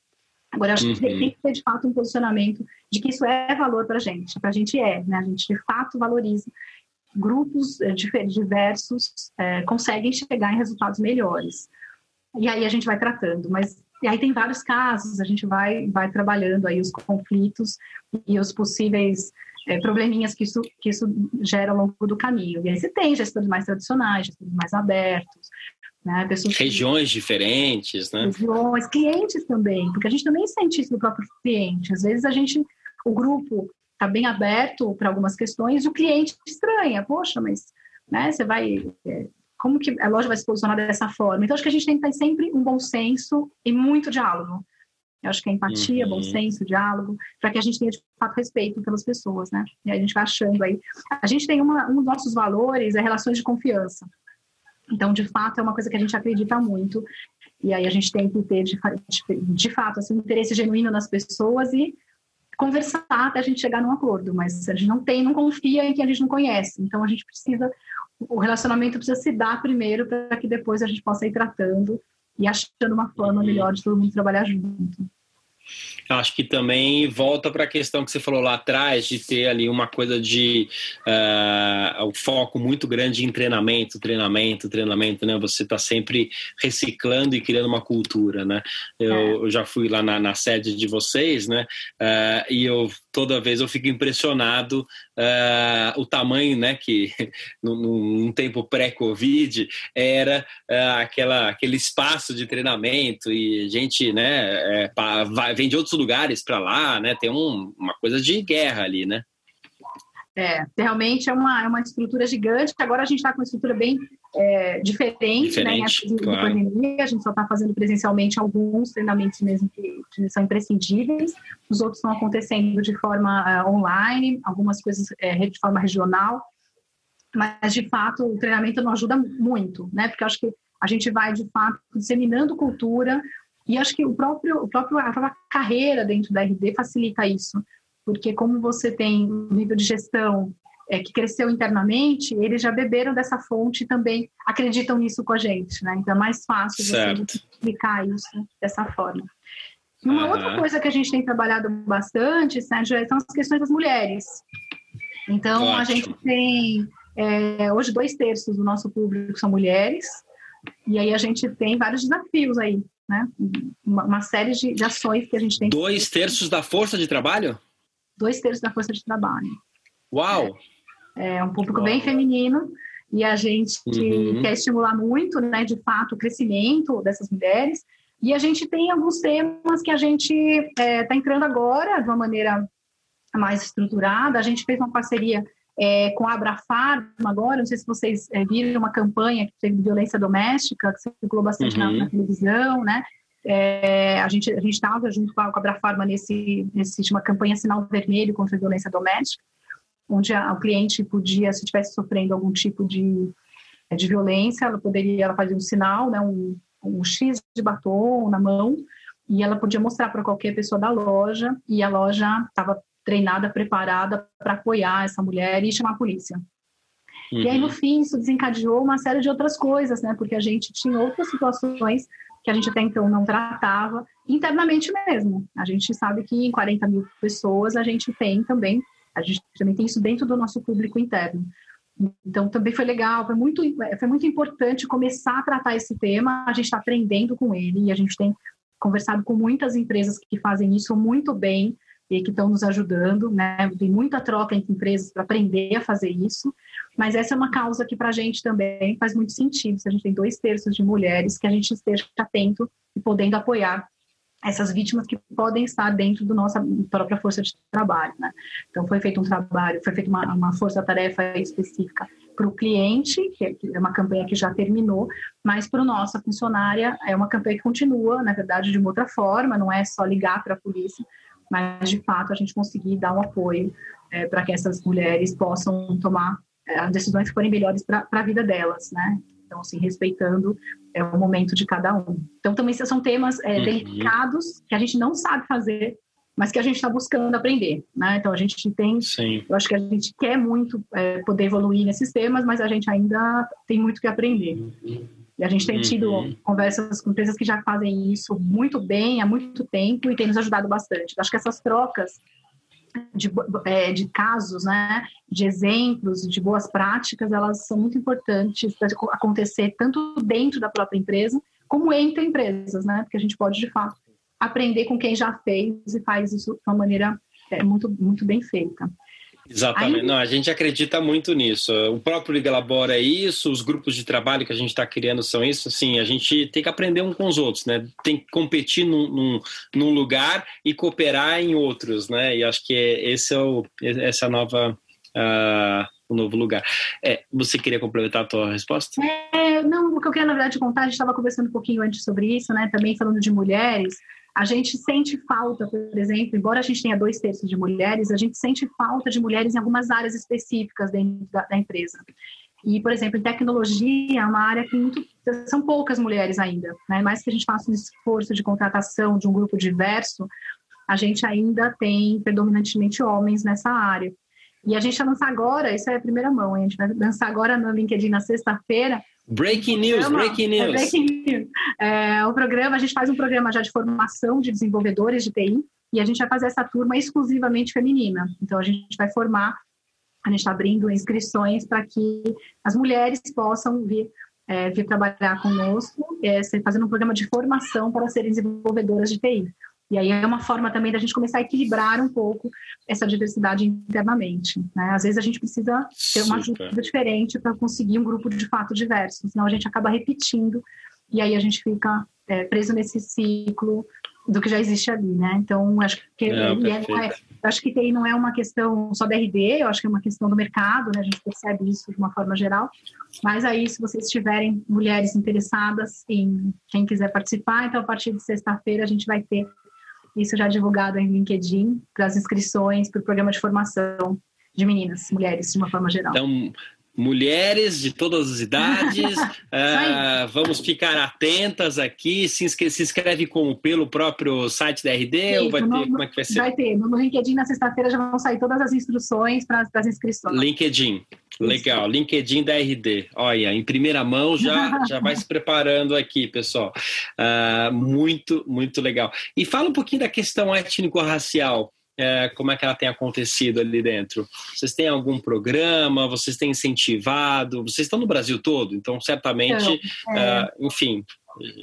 Agora, acho uhum. que tem que ter, de fato, um posicionamento de que isso é valor para a gente, para a gente é, né? A gente, de fato, valoriza. Grupos é, diversos é, conseguem chegar em resultados melhores. E aí a gente vai tratando, mas e aí tem vários casos, a gente vai, vai trabalhando aí os conflitos e os possíveis é, probleminhas que isso, que isso gera ao longo do caminho. E aí você tem gestores mais tradicionais, gestores mais abertos, né? Pessoas regiões que... diferentes, né? Regiões, clientes também, porque a gente também sente isso no próprio cliente. Às vezes a gente, o grupo está bem aberto para algumas questões e o cliente estranha, poxa, mas né, você vai é, como que a loja vai se posicionar dessa forma. Então, acho que a gente tem que ter sempre um bom senso e muito diálogo. Eu acho que é empatia, uhum. bom senso, diálogo, para que a gente tenha, de fato, respeito pelas pessoas, né? E a gente vai achando aí. A gente tem uma, um dos nossos valores, é relações de confiança. Então, de fato, é uma coisa que a gente acredita muito. E aí a gente tem que ter, de, de, de fato, assim, um interesse genuíno nas pessoas e conversar até a gente chegar num acordo. Mas a gente não tem, não confia em quem a gente não conhece. Então, a gente precisa o relacionamento precisa se dar primeiro para que depois a gente possa ir tratando e achando uma forma melhor de todo mundo trabalhar junto. Acho que também volta para a questão que você falou lá atrás, de ter ali uma coisa de uh, um foco muito grande em treinamento, treinamento, treinamento, né? Você está sempre reciclando e criando uma cultura, né? Eu, é. eu já fui lá na, na, sede de vocês, né? Uh, e eu toda vez eu fico impressionado uh, o tamanho, né? Que num, tempo pré-Covid era aquela, aquele espaço de treinamento e gente, né? É, vai, vem de outros lugares para lá, né? Tem um, uma coisa de guerra ali, né? É, realmente é uma, é uma estrutura gigante. Agora a gente está com uma estrutura bem é, diferente, diferente, né? De, claro. pandemia, a gente só está fazendo presencialmente alguns treinamentos mesmo que, que, são imprescindíveis. Os outros estão acontecendo de forma uh, online, algumas coisas é, de forma regional. Mas, de fato, o treinamento não ajuda muito, né? Porque acho que a gente vai, de fato, disseminando cultura, e acho que o próprio, o próprio, a própria carreira dentro da RD facilita isso, porque como você tem um nível de gestão é, que cresceu internamente, eles já beberam dessa fonte e também acreditam nisso com a gente, né? Então é mais fácil certo. você explicar isso dessa forma. E uma uhum. outra coisa que a gente tem trabalhado bastante, Sérgio, é, são as questões das mulheres. Então, Ótimo. a gente tem, é, hoje, dois terços do nosso público são mulheres, e aí a gente tem vários desafios aí né? Uma, uma série de, de, ações que a gente tem. Dois terços da força de trabalho? Dois terços da força de trabalho. Uau! É, é um público Uau. bem feminino e a gente uhum. quer estimular muito, né, de fato, o crescimento dessas mulheres. E a gente tem alguns temas que a gente está é, tá entrando agora de uma maneira mais estruturada. A gente fez uma parceria é, com a Abrafarma agora, não sei se vocês é, viram uma campanha que teve violência doméstica, que circulou bastante uhum. na, na, televisão, né? É, a gente a gente estava junto com a, com a nesse nesse uma campanha sinal vermelho contra a violência doméstica, onde a, o cliente podia, se estivesse sofrendo algum tipo de, de violência, ela poderia ela fazer um sinal, né, um, um X de batom na mão, e ela podia mostrar para qualquer pessoa da loja, e a loja estava treinada, preparada para apoiar essa mulher e chamar a polícia. Uhum. E aí, no uhum. fim, isso desencadeou uma série de outras coisas, né? Porque a gente tinha outras situações que a gente até então não tratava internamente mesmo. A gente sabe que em 40 mil pessoas a gente tem também, a gente também tem isso dentro do nosso público interno. Então também foi legal, foi muito, foi muito importante começar a tratar esse tema. A gente está aprendendo com ele e a gente tem conversado com muitas empresas que fazem isso muito bem e que estão nos ajudando, né? Tem muita troca entre empresas para aprender a fazer isso, mas essa é uma causa que para a gente também faz muito sentido. Se a gente tem dois terços de mulheres, que a gente esteja atento e podendo apoiar essas vítimas que podem estar dentro da nossa própria força de trabalho, né? Então foi feito um trabalho, foi feita uma, uma força-tarefa específica para o cliente, é, que é uma campanha que já terminou, mas para nossa funcionária é uma campanha que continua, na verdade, de uma outra forma, não é só ligar para a polícia, mas de fato a gente conseguir dar um apoio é, para que essas mulheres possam tomar as decisões que forem melhores para a vida delas, né? Então, assim, respeitando é, o momento de cada um. Então, também são temas é, uhum. delicados que a gente não sabe fazer, mas que a gente está buscando aprender, né? Então, a gente tem, Sim. eu acho que a gente quer muito é, poder evoluir nesses temas, mas a gente ainda tem muito que aprender. Uhum. E a gente tem tido uhum. conversas com empresas que já fazem isso muito bem há muito tempo e tem nos ajudado bastante. Acho que essas trocas de, é, de casos, né, de exemplos, de boas práticas, elas são muito importantes para acontecer tanto dentro da própria empresa como entre empresas, né? Porque a gente pode de fato aprender com quem já fez e faz isso de uma maneira é, muito muito bem feita. Exatamente. Não, a gente acredita muito nisso. O próprio Liga Labora é isso, os grupos de trabalho que a gente está criando são isso. Assim, a gente tem que aprender um com os outros, né? Tem que competir num, num, num lugar e cooperar em outros, né? E acho que é, esse é o, essa nova. Uh, o novo lugar. É, você queria complementar a tua resposta? É, não, o que eu queria, na verdade, contar, a gente estava conversando um pouquinho antes sobre isso, né? Também falando de mulheres. A gente sente falta, por exemplo, embora a gente tenha dois terços de mulheres, a gente sente falta de mulheres em algumas áreas específicas dentro da, da empresa. E, por exemplo, em tecnologia é uma área que muito, são poucas mulheres ainda, né? Mais que a gente faça um esforço de contratação de um grupo diverso, a gente ainda tem predominantemente homens nessa área. E a gente vai lançar agora, isso é a primeira mão, a gente vai lançar agora no LinkedIn na sexta-feira Breaking news, breaking news. É, breaking news. É, o programa, a gente faz um programa já de formação de desenvolvedores de TI e a gente vai fazer essa turma exclusivamente feminina. Então, a gente vai formar, a gente está abrindo inscrições para que as mulheres possam vir, é, vir trabalhar conosco, é, fazendo um programa de formação para serem desenvolvedoras de TI. E aí é uma forma também da gente começar a equilibrar um pouco essa diversidade internamente. Né? Às vezes a gente precisa ter uma ajuda diferente para conseguir um grupo de fato diverso, senão a gente acaba repetindo e aí a gente fica é, preso nesse ciclo do que já existe ali, né? Então acho que é, é, acho que TI não é uma questão só da RD, eu acho que é uma questão do mercado, né? A gente percebe isso de uma forma geral. Mas aí, se vocês tiverem mulheres interessadas em quem quiser participar, então a partir de sexta-feira a gente vai ter isso já divulgado em LinkedIn para as inscrições para o programa de formação de meninas, mulheres, de uma forma geral. Então, mulheres de todas as idades, uh, vamos ficar atentas aqui. Se, inscreve, se inscreve como pelo próprio site da RD Sim, ou vai no, ter? Como é que vai ser? Vai ter. No LinkedIn, na sexta-feira, já vão sair todas as instruções para as inscrições. LinkedIn. Legal, LinkedIn da RD. Olha, em primeira mão já, já vai se preparando aqui, pessoal. Uh, muito, muito legal. E fala um pouquinho da questão étnico-racial. Uh, como é que ela tem acontecido ali dentro? Vocês têm algum programa? Vocês têm incentivado? Vocês estão no Brasil todo, então certamente, é. uh, enfim.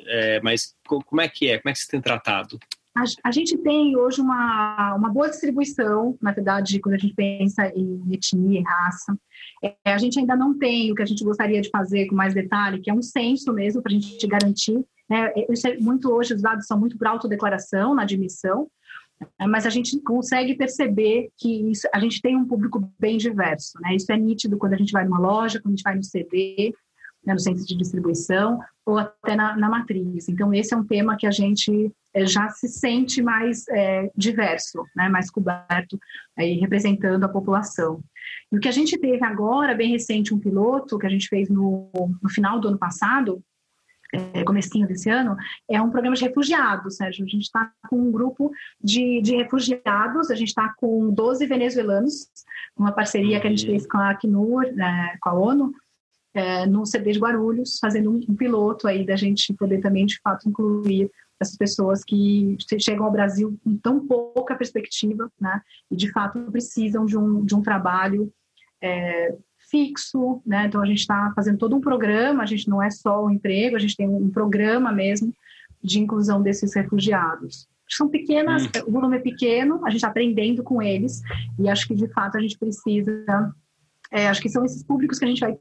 É, mas como é que é? Como é que vocês têm tratado? A, a, gente tem hoje uma, uma boa distribuição, na verdade, quando a gente pensa em etnia e raça. É, a gente ainda não tem o que a gente gostaria de fazer com mais detalhe, que é um censo mesmo, para a gente garantir. Né? Isso é muito hoje, os dados são muito para autodeclaração na admissão, né? mas a gente consegue perceber que isso, a gente tem um público bem diverso. Né? Isso é nítido quando a gente vai numa loja, quando a gente vai no CD, né, no centro de distribuição ou até na, na, matriz. Então, esse é um tema que a gente é, já se sente mais é, diverso, né, mais coberto, aí, representando a população. E o que a gente teve agora, bem recente, um piloto que a gente fez no, no final do ano passado, é, comecinho desse ano, é um programa de refugiados, Sérgio. A gente está com um grupo de, de refugiados, a gente está com 12 venezuelanos, uma parceria que a gente fez com a Acnur, né, com a ONU, é, no CD de Guarulhos, fazendo um, um, piloto aí da gente poder também, de fato, incluir essas pessoas que chegam ao Brasil com tão pouca perspectiva, né? E, de fato, precisam de um, de um trabalho é, fixo, né? Então a gente está fazendo todo um programa, a gente não é só o emprego, a gente tem um programa mesmo de inclusão desses refugiados. São pequenas, hum. o volume é pequeno, a gente está aprendendo com eles, e acho que de fato a gente precisa. É, acho que são esses públicos que a gente vai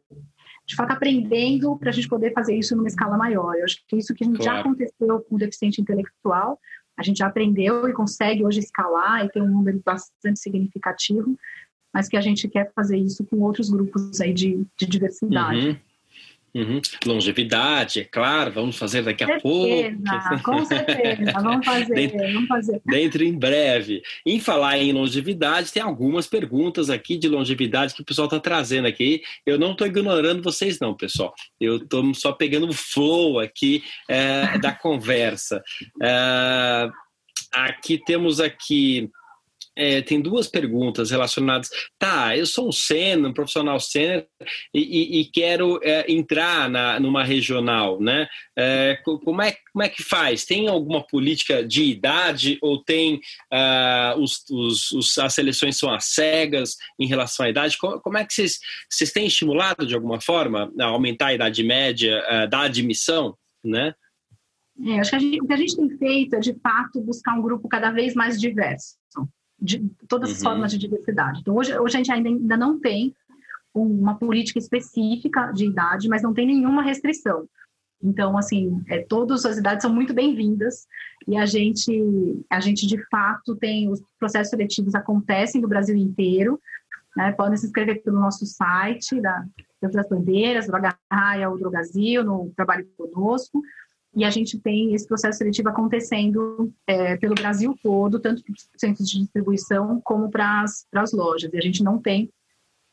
de fato aprendendo para a gente poder fazer isso numa escala maior. Eu acho que isso que a gente claro. já aconteceu com o deficiente intelectual, a gente já aprendeu e consegue hoje escalar e ter um número bastante significativo, mas que a gente quer fazer isso com outros grupos aí de, de diversidade. Uhum. Uhum. Longevidade, é claro, vamos fazer daqui a pouco. Com certeza, vamos fazer, dentro, vamos fazer. Dentro em breve. Em falar em longevidade, tem algumas perguntas aqui de longevidade que o pessoal está trazendo aqui. Eu não estou ignorando vocês, não, pessoal. Eu estou só pegando o flow aqui é, da conversa. É, aqui temos aqui é, tem duas perguntas relacionadas. Tá, eu sou um sênior, um profissional sênior e, e, quero é, entrar na, numa regional, né? É, como, é, como é que faz? Tem alguma política de idade ou tem uh, os, os, os, as seleções são às cegas em relação à idade? Como, como é que vocês, vocês têm estimulado de alguma forma a aumentar a idade média uh, da admissão, né? É, acho que gente, o que a gente tem feito é, de fato, buscar um grupo cada vez mais diverso de todas as uhum. formas de diversidade. Então, hoje, hoje a gente ainda, ainda não tem uma política específica de idade, mas não tem nenhuma restrição. Então, assim, é, todas as idades são muito bem-vindas e a gente, a gente de fato tem os processos seletivos acontecem no Brasil inteiro. Né? Podem se inscrever pelo nosso site da das Bandeiras, do Agarraia ou do Brasil, no Trabalho Conosco. E a gente tem esse processo seletivo acontecendo é, pelo Brasil todo, tanto para os centros de distribuição como para as lojas. E a gente não tem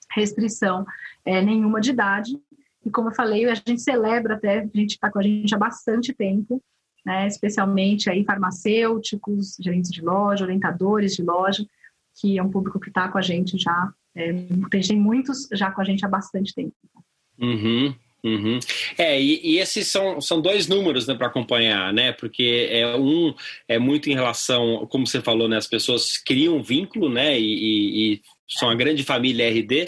restrição é, nenhuma de idade. E como eu falei, a gente celebra até, a gente está com a gente há bastante tempo, né, especialmente aí farmacêuticos, gerentes de loja, orientadores de loja, que é um público que está com a gente já, é, tem muitos já com a gente há bastante tempo. Uhum. Uhum. É, e, e, esses são, são dois números né, para acompanhar, né? Porque é um é muito em relação, como você falou, né? As pessoas criam um vínculo, né? E, e, são a grande família RD.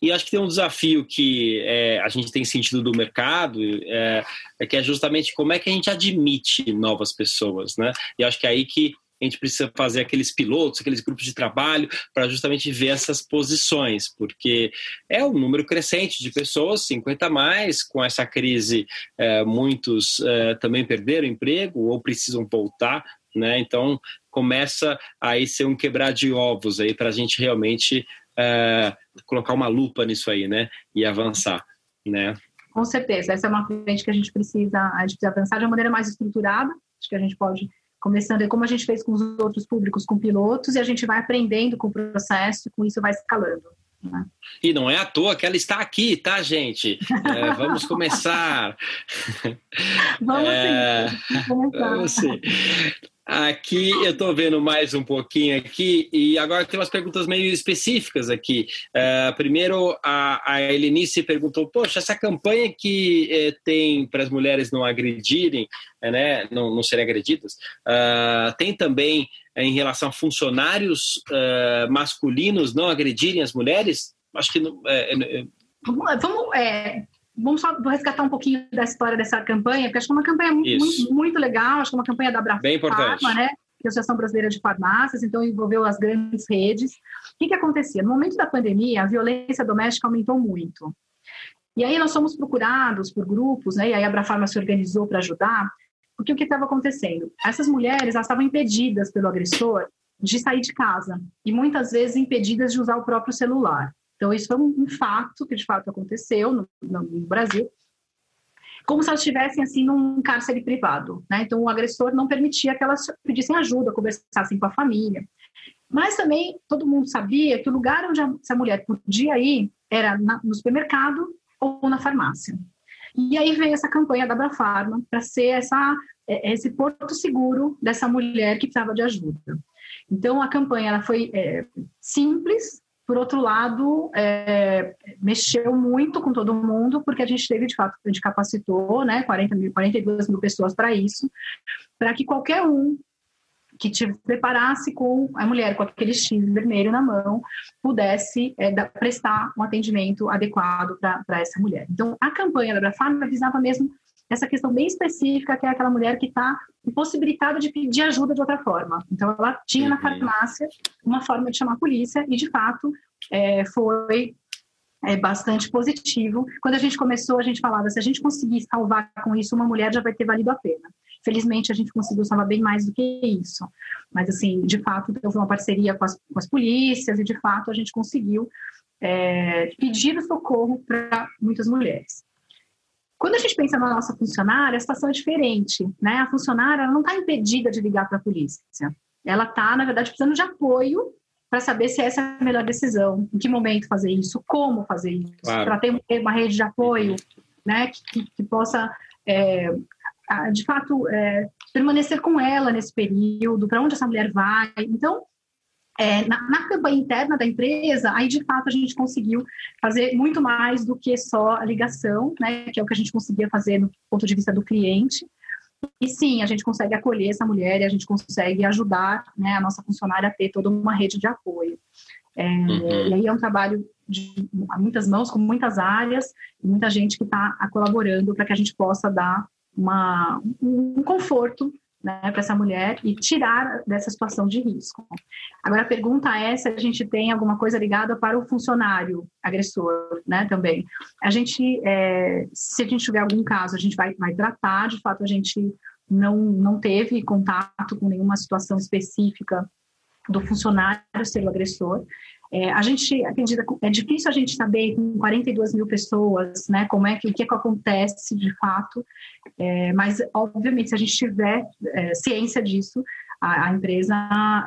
E acho que tem um desafio que é, a gente tem sentido do mercado, é, é, que é justamente como é que a gente admite novas pessoas, né? E acho que é aí que a gente precisa fazer aqueles pilotos, aqueles grupos de trabalho, para justamente ver essas posições, porque é um número crescente de pessoas, 50 mais, com essa crise, é, muitos é, também perderam emprego ou precisam voltar, né? Então começa aí ser um quebrar de ovos aí para a gente realmente é, colocar uma lupa nisso aí, né? E avançar, né? Com certeza, essa é uma frente que a gente precisa, a gente precisa avançar de uma maneira mais estruturada. Acho que a gente pode começando como a gente fez com os outros públicos, com pilotos, e a gente vai aprendendo com o processo, e com isso vai escalando. Né? E não é à toa que ela está aqui, tá, gente? É, vamos começar. vamos, é, sim, vamos começar. Vamos sim. Aqui eu estou vendo mais um pouquinho aqui e agora tem umas perguntas meio específicas aqui. Uh, primeiro, a, a perguntou: Poxa, essa campanha que eh, tem para as mulheres não agredirem, eh, né, não, não serem agredidas, uh, tem também em relação a funcionários uh, masculinos não agredirem as mulheres? Acho que não. vamos, vamos Vamos só resgatar um pouquinho da história dessa campanha, porque acho que é uma campanha muito, muito, legal, acho que é uma campanha da Abrafarma, né? Que é a Associação Brasileira de Farmácias, então envolveu as grandes redes. O que, que acontecia? No momento da pandemia, a violência doméstica aumentou muito. E aí nós fomos procurados por grupos, né? E aí a Abrafarma se organizou para ajudar, porque o que estava acontecendo? Essas mulheres elas estavam impedidas pelo agressor de sair de casa e muitas vezes impedidas de usar o próprio celular. Então, isso foi um, fato que de fato aconteceu no, no Brasil, como se elas estivessem assim num cárcere privado, né? Então o agressor não permitia que elas pedissem ajuda, conversassem com a família. Mas também todo mundo sabia que o lugar onde essa mulher podia ir era na, no supermercado ou na farmácia. E aí veio essa campanha da Abrafarma para ser essa, é, esse porto seguro dessa mulher que precisava de ajuda. Então a campanha ela foi é, simples, por outro lado, é, mexeu muito com todo mundo, porque a gente teve, de fato, a gente capacitou né, 40 mil, 42 mil pessoas para isso, para que qualquer um que te preparasse com a mulher com aquele X vermelho na mão, pudesse é, da, prestar um atendimento adequado para essa mulher. Então, a campanha da Abrafarma visava mesmo essa questão bem específica, que é aquela mulher que está impossibilitada de pedir ajuda de outra forma. Então, ela tinha na uhum. farmácia uma forma de chamar a polícia e, de fato, é, foi é, bastante positivo. Quando a gente começou, a gente falava, se a gente conseguir salvar com isso, uma mulher já vai ter valido a pena. Felizmente, a gente conseguiu salvar bem mais do que isso. Mas, assim, de fato, houve uma parceria com as, com as polícias e, de fato, a gente conseguiu é, pedir socorro para muitas mulheres. Quando a gente pensa na nossa funcionária, a situação é diferente. Né? A funcionária não está impedida de ligar para a polícia. Ela está, na verdade, precisando de apoio para saber se essa é a melhor decisão, em que momento fazer isso, como fazer isso, claro. para ter uma rede de apoio né, que, que possa é, de fato, é, permanecer com ela nesse período, para onde essa mulher vai. Então, é, na, na, campanha interna da empresa, aí de fato a gente conseguiu fazer muito mais do que só a ligação, né, que é o que a gente conseguia fazer no ponto de vista do cliente. E sim, a gente consegue acolher essa mulher e a gente consegue ajudar né, a nossa funcionária a ter toda uma rede de apoio. É, uhum. E aí é um trabalho de muitas mãos, com muitas áreas, e muita gente que está colaborando para que a gente possa dar uma, um conforto né, para essa mulher e tirar dessa situação de risco. Agora, a pergunta é se a gente tem alguma coisa ligada para o funcionário agressor, né, também. A gente, é, se a gente tiver algum caso, a gente vai, vai tratar, de fato, a gente não, não teve contato com nenhuma situação específica do funcionário ser o agressor, é, a gente acredita é difícil a gente saber com 42 mil pessoas, né, como é que o que, é que acontece de fato, é, mas obviamente se a gente tiver é, ciência disso, a, a empresa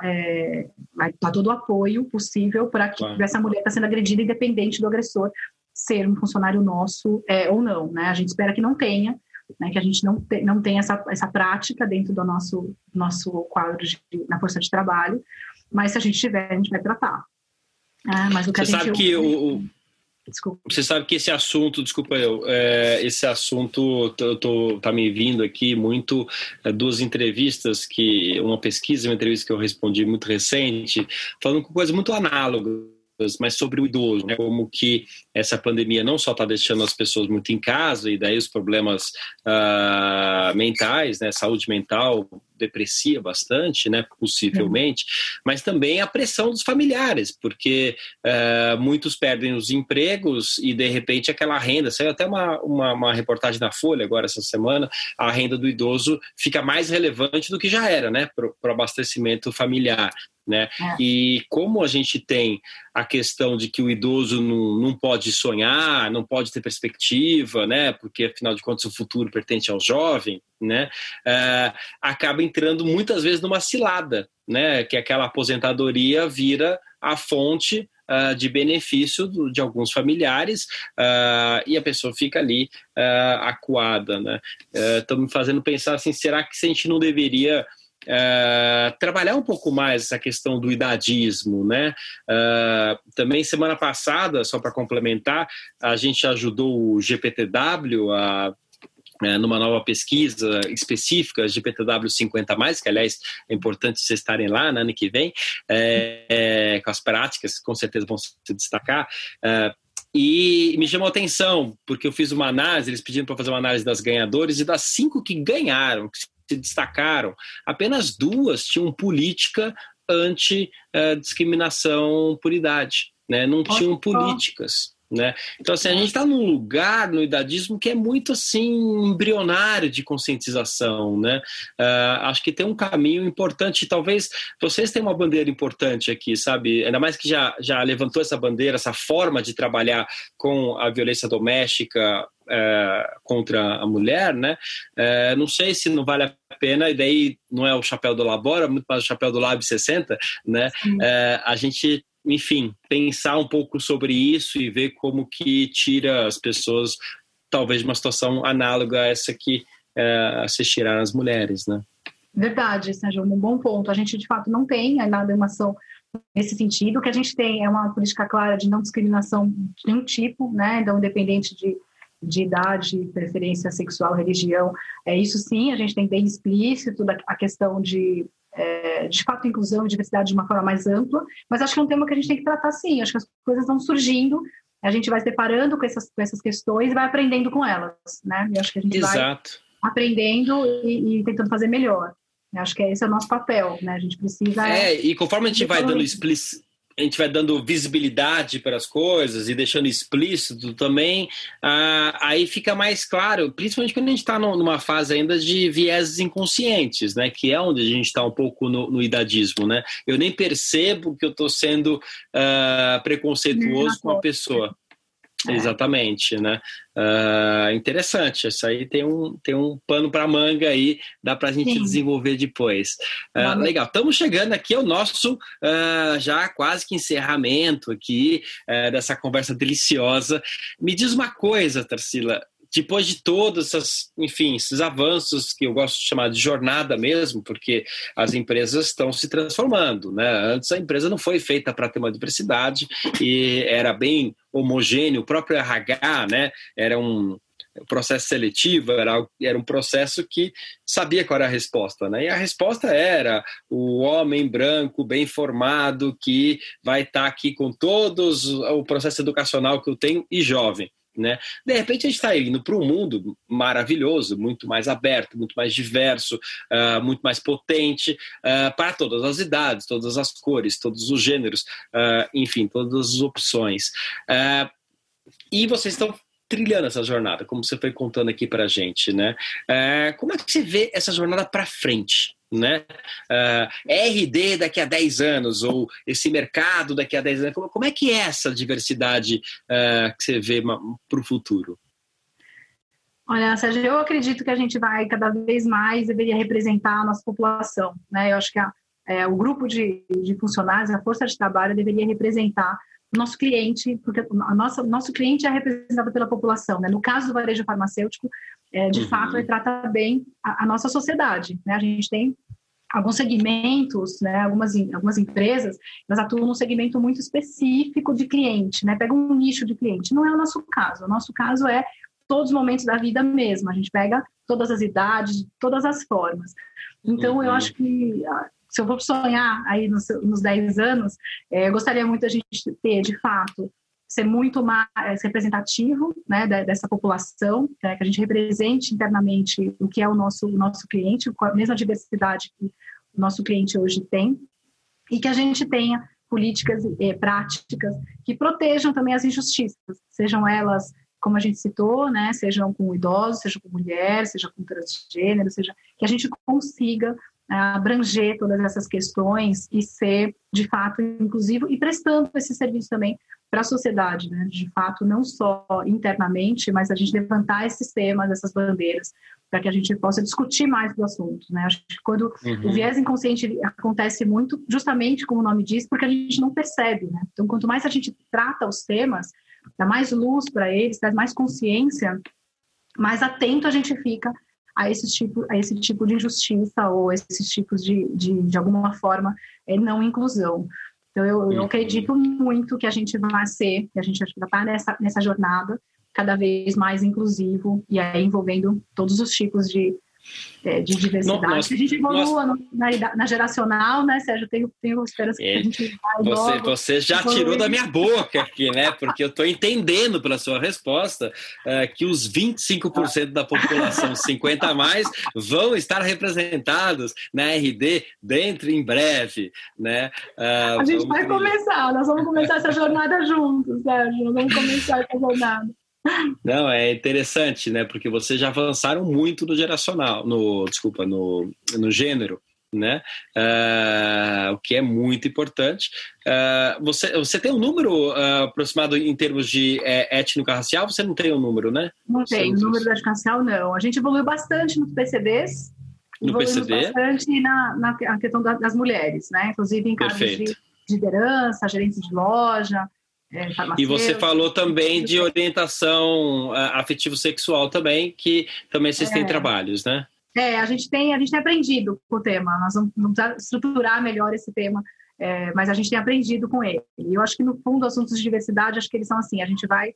é, vai dar todo o apoio possível para que claro. essa mulher está sendo agredida, independente do agressor ser um funcionário nosso é, ou não, né? A gente espera que não tenha, né, que a gente não, te, não tenha essa, essa prática dentro do nosso, nosso quadro de, na força de trabalho, mas se a gente tiver, a gente vai tratar. Ah, mas o que Você sabe que o, Desculpa. Você sabe que esse assunto, desculpa eu, é, esse assunto tô, tô, tá me vindo aqui muito é, duas entrevistas que uma pesquisa, uma entrevista que eu respondi muito recente, falando com coisas muito análogas mas sobre o idoso, né? como que essa pandemia não só está deixando as pessoas muito em casa e daí os problemas uh, mentais, né? saúde mental deprecia bastante, né, possivelmente, uhum. mas também a pressão dos familiares, porque uh, muitos perdem os empregos e de repente aquela renda, saiu até uma, uma, uma, reportagem na Folha agora essa semana, a renda do idoso fica mais relevante do que já era, né, para o abastecimento familiar né? É. E como a gente tem a questão de que o idoso não, não pode sonhar, não pode ter perspectiva, né? Porque afinal de contas o futuro pertence ao jovem, né? Uh, acaba entrando muitas vezes numa cilada, né? Que aquela aposentadoria vira a fonte Uh, de benefício do, de alguns familiares uh, e a pessoa fica ali uh, acuada, né? Estou me fazendo pensar assim, será que a gente não deveria é, trabalhar um pouco mais essa questão do idadismo, né? É, também semana passada, só para complementar, a gente ajudou o GPTW a é, numa nova pesquisa específica GPTW 50 que aliás é importante vocês estarem lá no né, ano que vem, é, é, com as práticas, com certeza vão se destacar. É, e me chamou a atenção, porque eu fiz uma análise, eles pediram para fazer uma análise das ganhadoras e das cinco que ganharam, que se destacaram, apenas duas tinham política anti-discriminação por idade, né? não tinham políticas. Né? Então, assim, a gente está num lugar no idadismo que é muito assim embrionário de conscientização. Né? Uh, acho que tem um caminho importante. Talvez vocês tenham uma bandeira importante aqui, sabe? Ainda mais que já, já levantou essa bandeira, essa forma de trabalhar com a violência doméstica é, contra a mulher, né? É, não sei se não vale a pena, e daí não é o chapéu do Labora, muito mais o chapéu do Lab 60, né? É, a gente, enfim, pensar um pouco sobre isso e ver como que tira as pessoas, talvez, de uma situação análoga a essa que é, assistirá as mulheres, né? Verdade, Sérgio, um bom ponto. A gente, de fato, não tem ainda uma ação nesse sentido. O que a gente tem é uma política clara de não discriminação de nenhum tipo, né? Então, independente de de idade, preferência sexual, religião. É isso sim, a gente tem bem explícito a questão de é, de fato, inclusão e diversidade de uma forma mais ampla, mas acho que é um tema que a gente tem que tratar sim, acho que as coisas vão surgindo, a gente vai se deparando com essas, com essas questões e vai aprendendo com elas, né? E acho que a gente Exato. vai aprendendo e, e tentando fazer melhor. Eu acho que esse é o nosso papel, né? A gente precisa. É, e conforme a gente vai dando explic a gente vai dando visibilidade para as coisas e deixando explícito também, ah, aí fica mais claro, principalmente quando a gente está numa fase ainda de vieses inconscientes, né? Que é onde a gente está um pouco no, no, idadismo, né? Eu nem percebo que eu estou sendo ah, preconceituoso com a pessoa. É. Exatamente, né? Uh, interessante, isso aí tem um, tem um pano para manga aí, dá para a gente Sim. desenvolver depois. Uh, legal, estamos chegando aqui ao nosso uh, já quase que encerramento aqui dessa conversa deliciosa. Me diz uma coisa, Tarsila, depois de todos esses, enfim, esses avanços que eu gosto de chamar de jornada mesmo, porque as empresas estão se transformando, né? Antes a empresa não foi feita para ter uma diversidade e era bem homogêneo, o próprio RH, né? Era um processo seletivo, era, era um processo que sabia qual era a resposta, né? E a resposta era o homem branco, bem formado, que vai estar tá aqui com todos o processo educacional que eu tenho e jovem. Né? De repente a gente está indo para um mundo maravilhoso, muito mais aberto, muito mais diverso, uh, muito mais potente uh, para todas as idades, todas as cores, todos os gêneros, uh, enfim, todas as opções. e vocês estão trilhando essa jornada, como você foi contando aqui para a gente, né? como é que você vê essa jornada para frente? Né? Uh, ah, RD daqui a 10 anos, ou esse mercado daqui a 10 anos, como, como é que é essa diversidade uh, que você vê para o futuro? Olha, Sérgio, eu acredito que a gente vai cada vez mais deveria representar a nossa população, né? Eu acho que a, é, o grupo de, de funcionários, a força de trabalho deveria representar o nosso cliente, porque o nosso, nosso cliente é representado pela população, né? No caso do varejo farmacêutico, é, de uhum. fato, ele trata bem a, a, nossa sociedade. Né? A gente tem alguns segmentos, né? algumas, algumas empresas, elas atuam num segmento muito específico de cliente, né? pega um nicho de cliente. Não é o nosso caso. O nosso caso é todos os momentos da vida mesmo. A gente pega todas as idades, todas as formas. Então, uhum. eu acho que ah, se eu vou sonhar aí nos, nos 10 anos, é, eu gostaria muito a gente ter, de fato, ser muito mais representativo né, dessa população, né, que a gente represente internamente o que é o nosso, o nosso cliente, com a mesma diversidade que o nosso cliente hoje tem, e que a gente tenha políticas e práticas que protejam também as injustiças, sejam elas, como a gente citou, né, sejam com idosos, seja com mulher, seja com transgênero, seja que a gente consiga abranger todas essas questões e ser, de fato, inclusivo e prestando esse serviço também para a sociedade, né? De fato, não só internamente, mas a gente levantar esses temas, essas bandeiras, para que a gente possa discutir mais do assunto, né? Acho que quando uhum. o viés inconsciente acontece muito, justamente como o nome diz, porque a gente não percebe, né? Então, quanto mais a gente trata os temas, dá mais luz para eles, dá mais consciência, mais atento a gente fica a esse tipo, a esse tipo de injustiça ou esses tipos de, de, de alguma forma, é, não inclusão. Então, eu, eu, acredito muito que a gente vai ser, que a gente vai estar nessa, nessa jornada cada vez mais inclusivo e aí envolvendo todos os tipos de, é, de diversidade. Nós, a gente evolua nós... na, na, geracional, né, Sérgio? Tenho, tenho esperança é, que a gente vai você, logo, você já evoluir. tirou da minha boca aqui, né? Porque eu estou entendendo pela sua resposta uh, que os 25% da população 50 a mais vão estar representados na RD dentro em breve, né? Uh, a gente vai começar, nós vamos começar essa jornada juntos, Sérgio. Nós vamos começar essa jornada. Não, é interessante, né? Porque vocês já avançaram muito no geracional, no desculpa, no, no gênero, né? Uh, o que é muito importante. Uh, você, você tem um número uh, aproximado em termos de é, étnico-racial? Você não tem um número, né? Não tem, o número étnico-racial não. A gente evoluiu bastante nos PCDs. No PCD? bastante na, na, questão das mulheres, né? Inclusive em casos de liderança, gerentes de loja, é, e você falou também de orientação afetivo-sexual também, que também vocês têm é. trabalhos, né? É, a gente tem, a gente tem aprendido com o tema. Nós vamos, vamos estruturar melhor esse tema, é, mas a gente tem aprendido com ele. E eu acho que no fundo assuntos de diversidade, acho que eles são assim. A gente vai,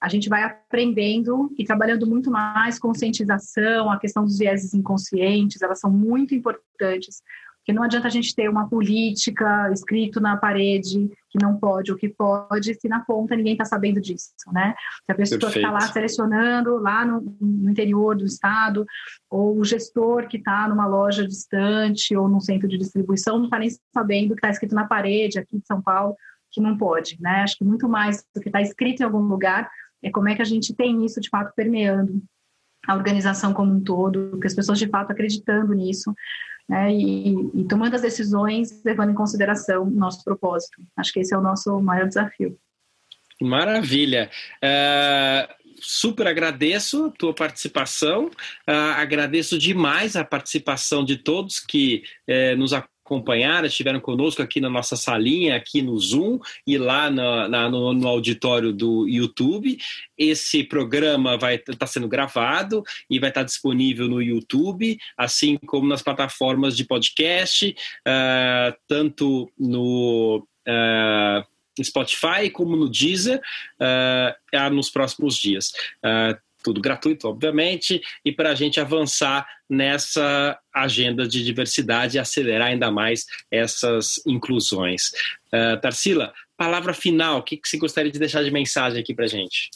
a gente vai aprendendo e trabalhando muito mais conscientização, a questão dos vieses inconscientes, elas são muito importantes Porque não adianta a gente ter uma política escrito na parede que não pode ou que pode, se na ponta ninguém está sabendo disso, né? Se a pessoa está lá selecionando, lá no, no, interior do estado, ou o gestor que está numa loja distante ou num centro de distribuição não está nem sabendo o que está escrito na parede aqui de São Paulo, que não pode, né? Acho que muito mais do que está escrito em algum lugar é como é que a gente tem isso de fato permeando a organização como um todo, que as pessoas de fato acreditando nisso, né, e, e, tomando as decisões levando em consideração o nosso propósito. Acho que esse é o nosso maior desafio. Maravilha. Uh, super agradeço a tua participação, uh, agradeço demais a participação de todos que uh, nos acompanham acompanharam, estiveram conosco aqui na nossa salinha, aqui no Zoom e lá na, na, no, no, auditório do YouTube. Esse programa vai estar tá sendo gravado e vai estar tá disponível no YouTube, assim como nas plataformas de podcast, uh, tanto no. Uh, Spotify como no Deezer uh, nos próximos dias. Uh, tudo gratuito, obviamente, e para a gente avançar nessa agenda de diversidade e acelerar ainda mais essas inclusões. Uh, Tarsila, palavra final, o que, que você gostaria de deixar de mensagem aqui para a gente?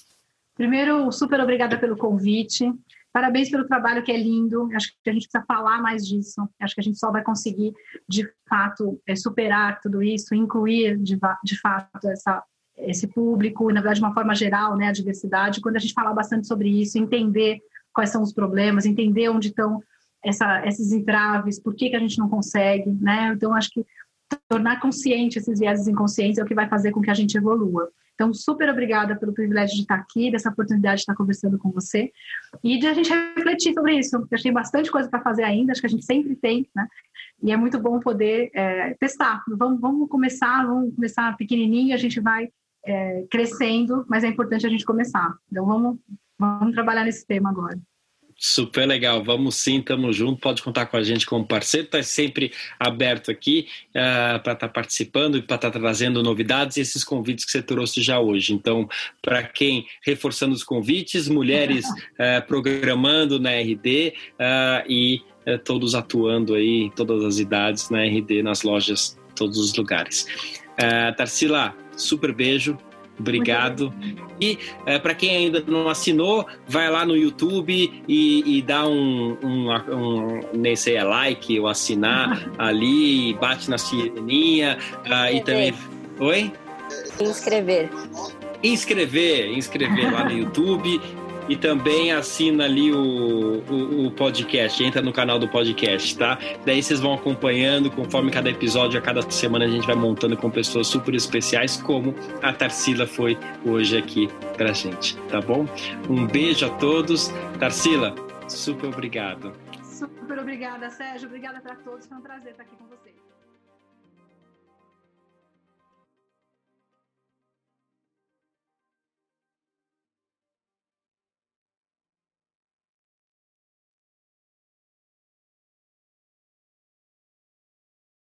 Primeiro, super obrigada pelo convite. Parabéns pelo trabalho que é lindo. Acho que a gente precisa falar mais disso. Acho que a gente só vai conseguir, de fato, é, superar tudo isso, incluir de, de fato essa esse público, na verdade, de uma forma geral, né, a diversidade, quando a gente falar bastante sobre isso, entender quais são os problemas, entender onde estão essa, esses entraves, por que, que a gente não consegue, né? Então, acho que tornar consciente esses viéses inconscientes é o que vai fazer com que a gente evolua. Então, super obrigada pelo privilégio de estar aqui, dessa oportunidade de estar conversando com você e de a gente refletir sobre isso, que tem bastante coisa para fazer ainda, acho que a gente sempre tem, né? E é muito bom poder é, testar. Vamos, vamos começar, vamos começar pequenininho, a gente vai é, crescendo, mas é importante a gente começar. Então vamos, vamos trabalhar nesse tema agora. Super legal, vamos sim, estamos juntos. Pode contar com a gente como parceiro, está sempre aberto aqui uh, para estar tá participando e para estar tá trazendo novidades e esses convites que você trouxe já hoje. Então, para quem reforçando os convites, mulheres uh, programando na RD uh, e todos atuando aí em todas as idades na RD, nas lojas, todos os lugares. Tarsila, super beijo. Obrigado. E é, para quem ainda não assinou, vai lá no YouTube e, e dá um, um, um, nem sei, é like ou assinar ali, bate na sireninha uh, e também. Oi? Inscrever. Inscrever, inscrever lá no YouTube e também assina ali o, o, o, podcast, entra no canal do podcast, tá? Daí vocês vão acompanhando conforme cada episódio, a cada semana a gente vai montando com pessoas super especiais, como a Tarsila foi hoje aqui pra gente, tá bom? Um beijo a todos. Tarsila, super obrigado. Super obrigada, Sérgio. Obrigada para todos. Foi um prazer estar aqui com vocês.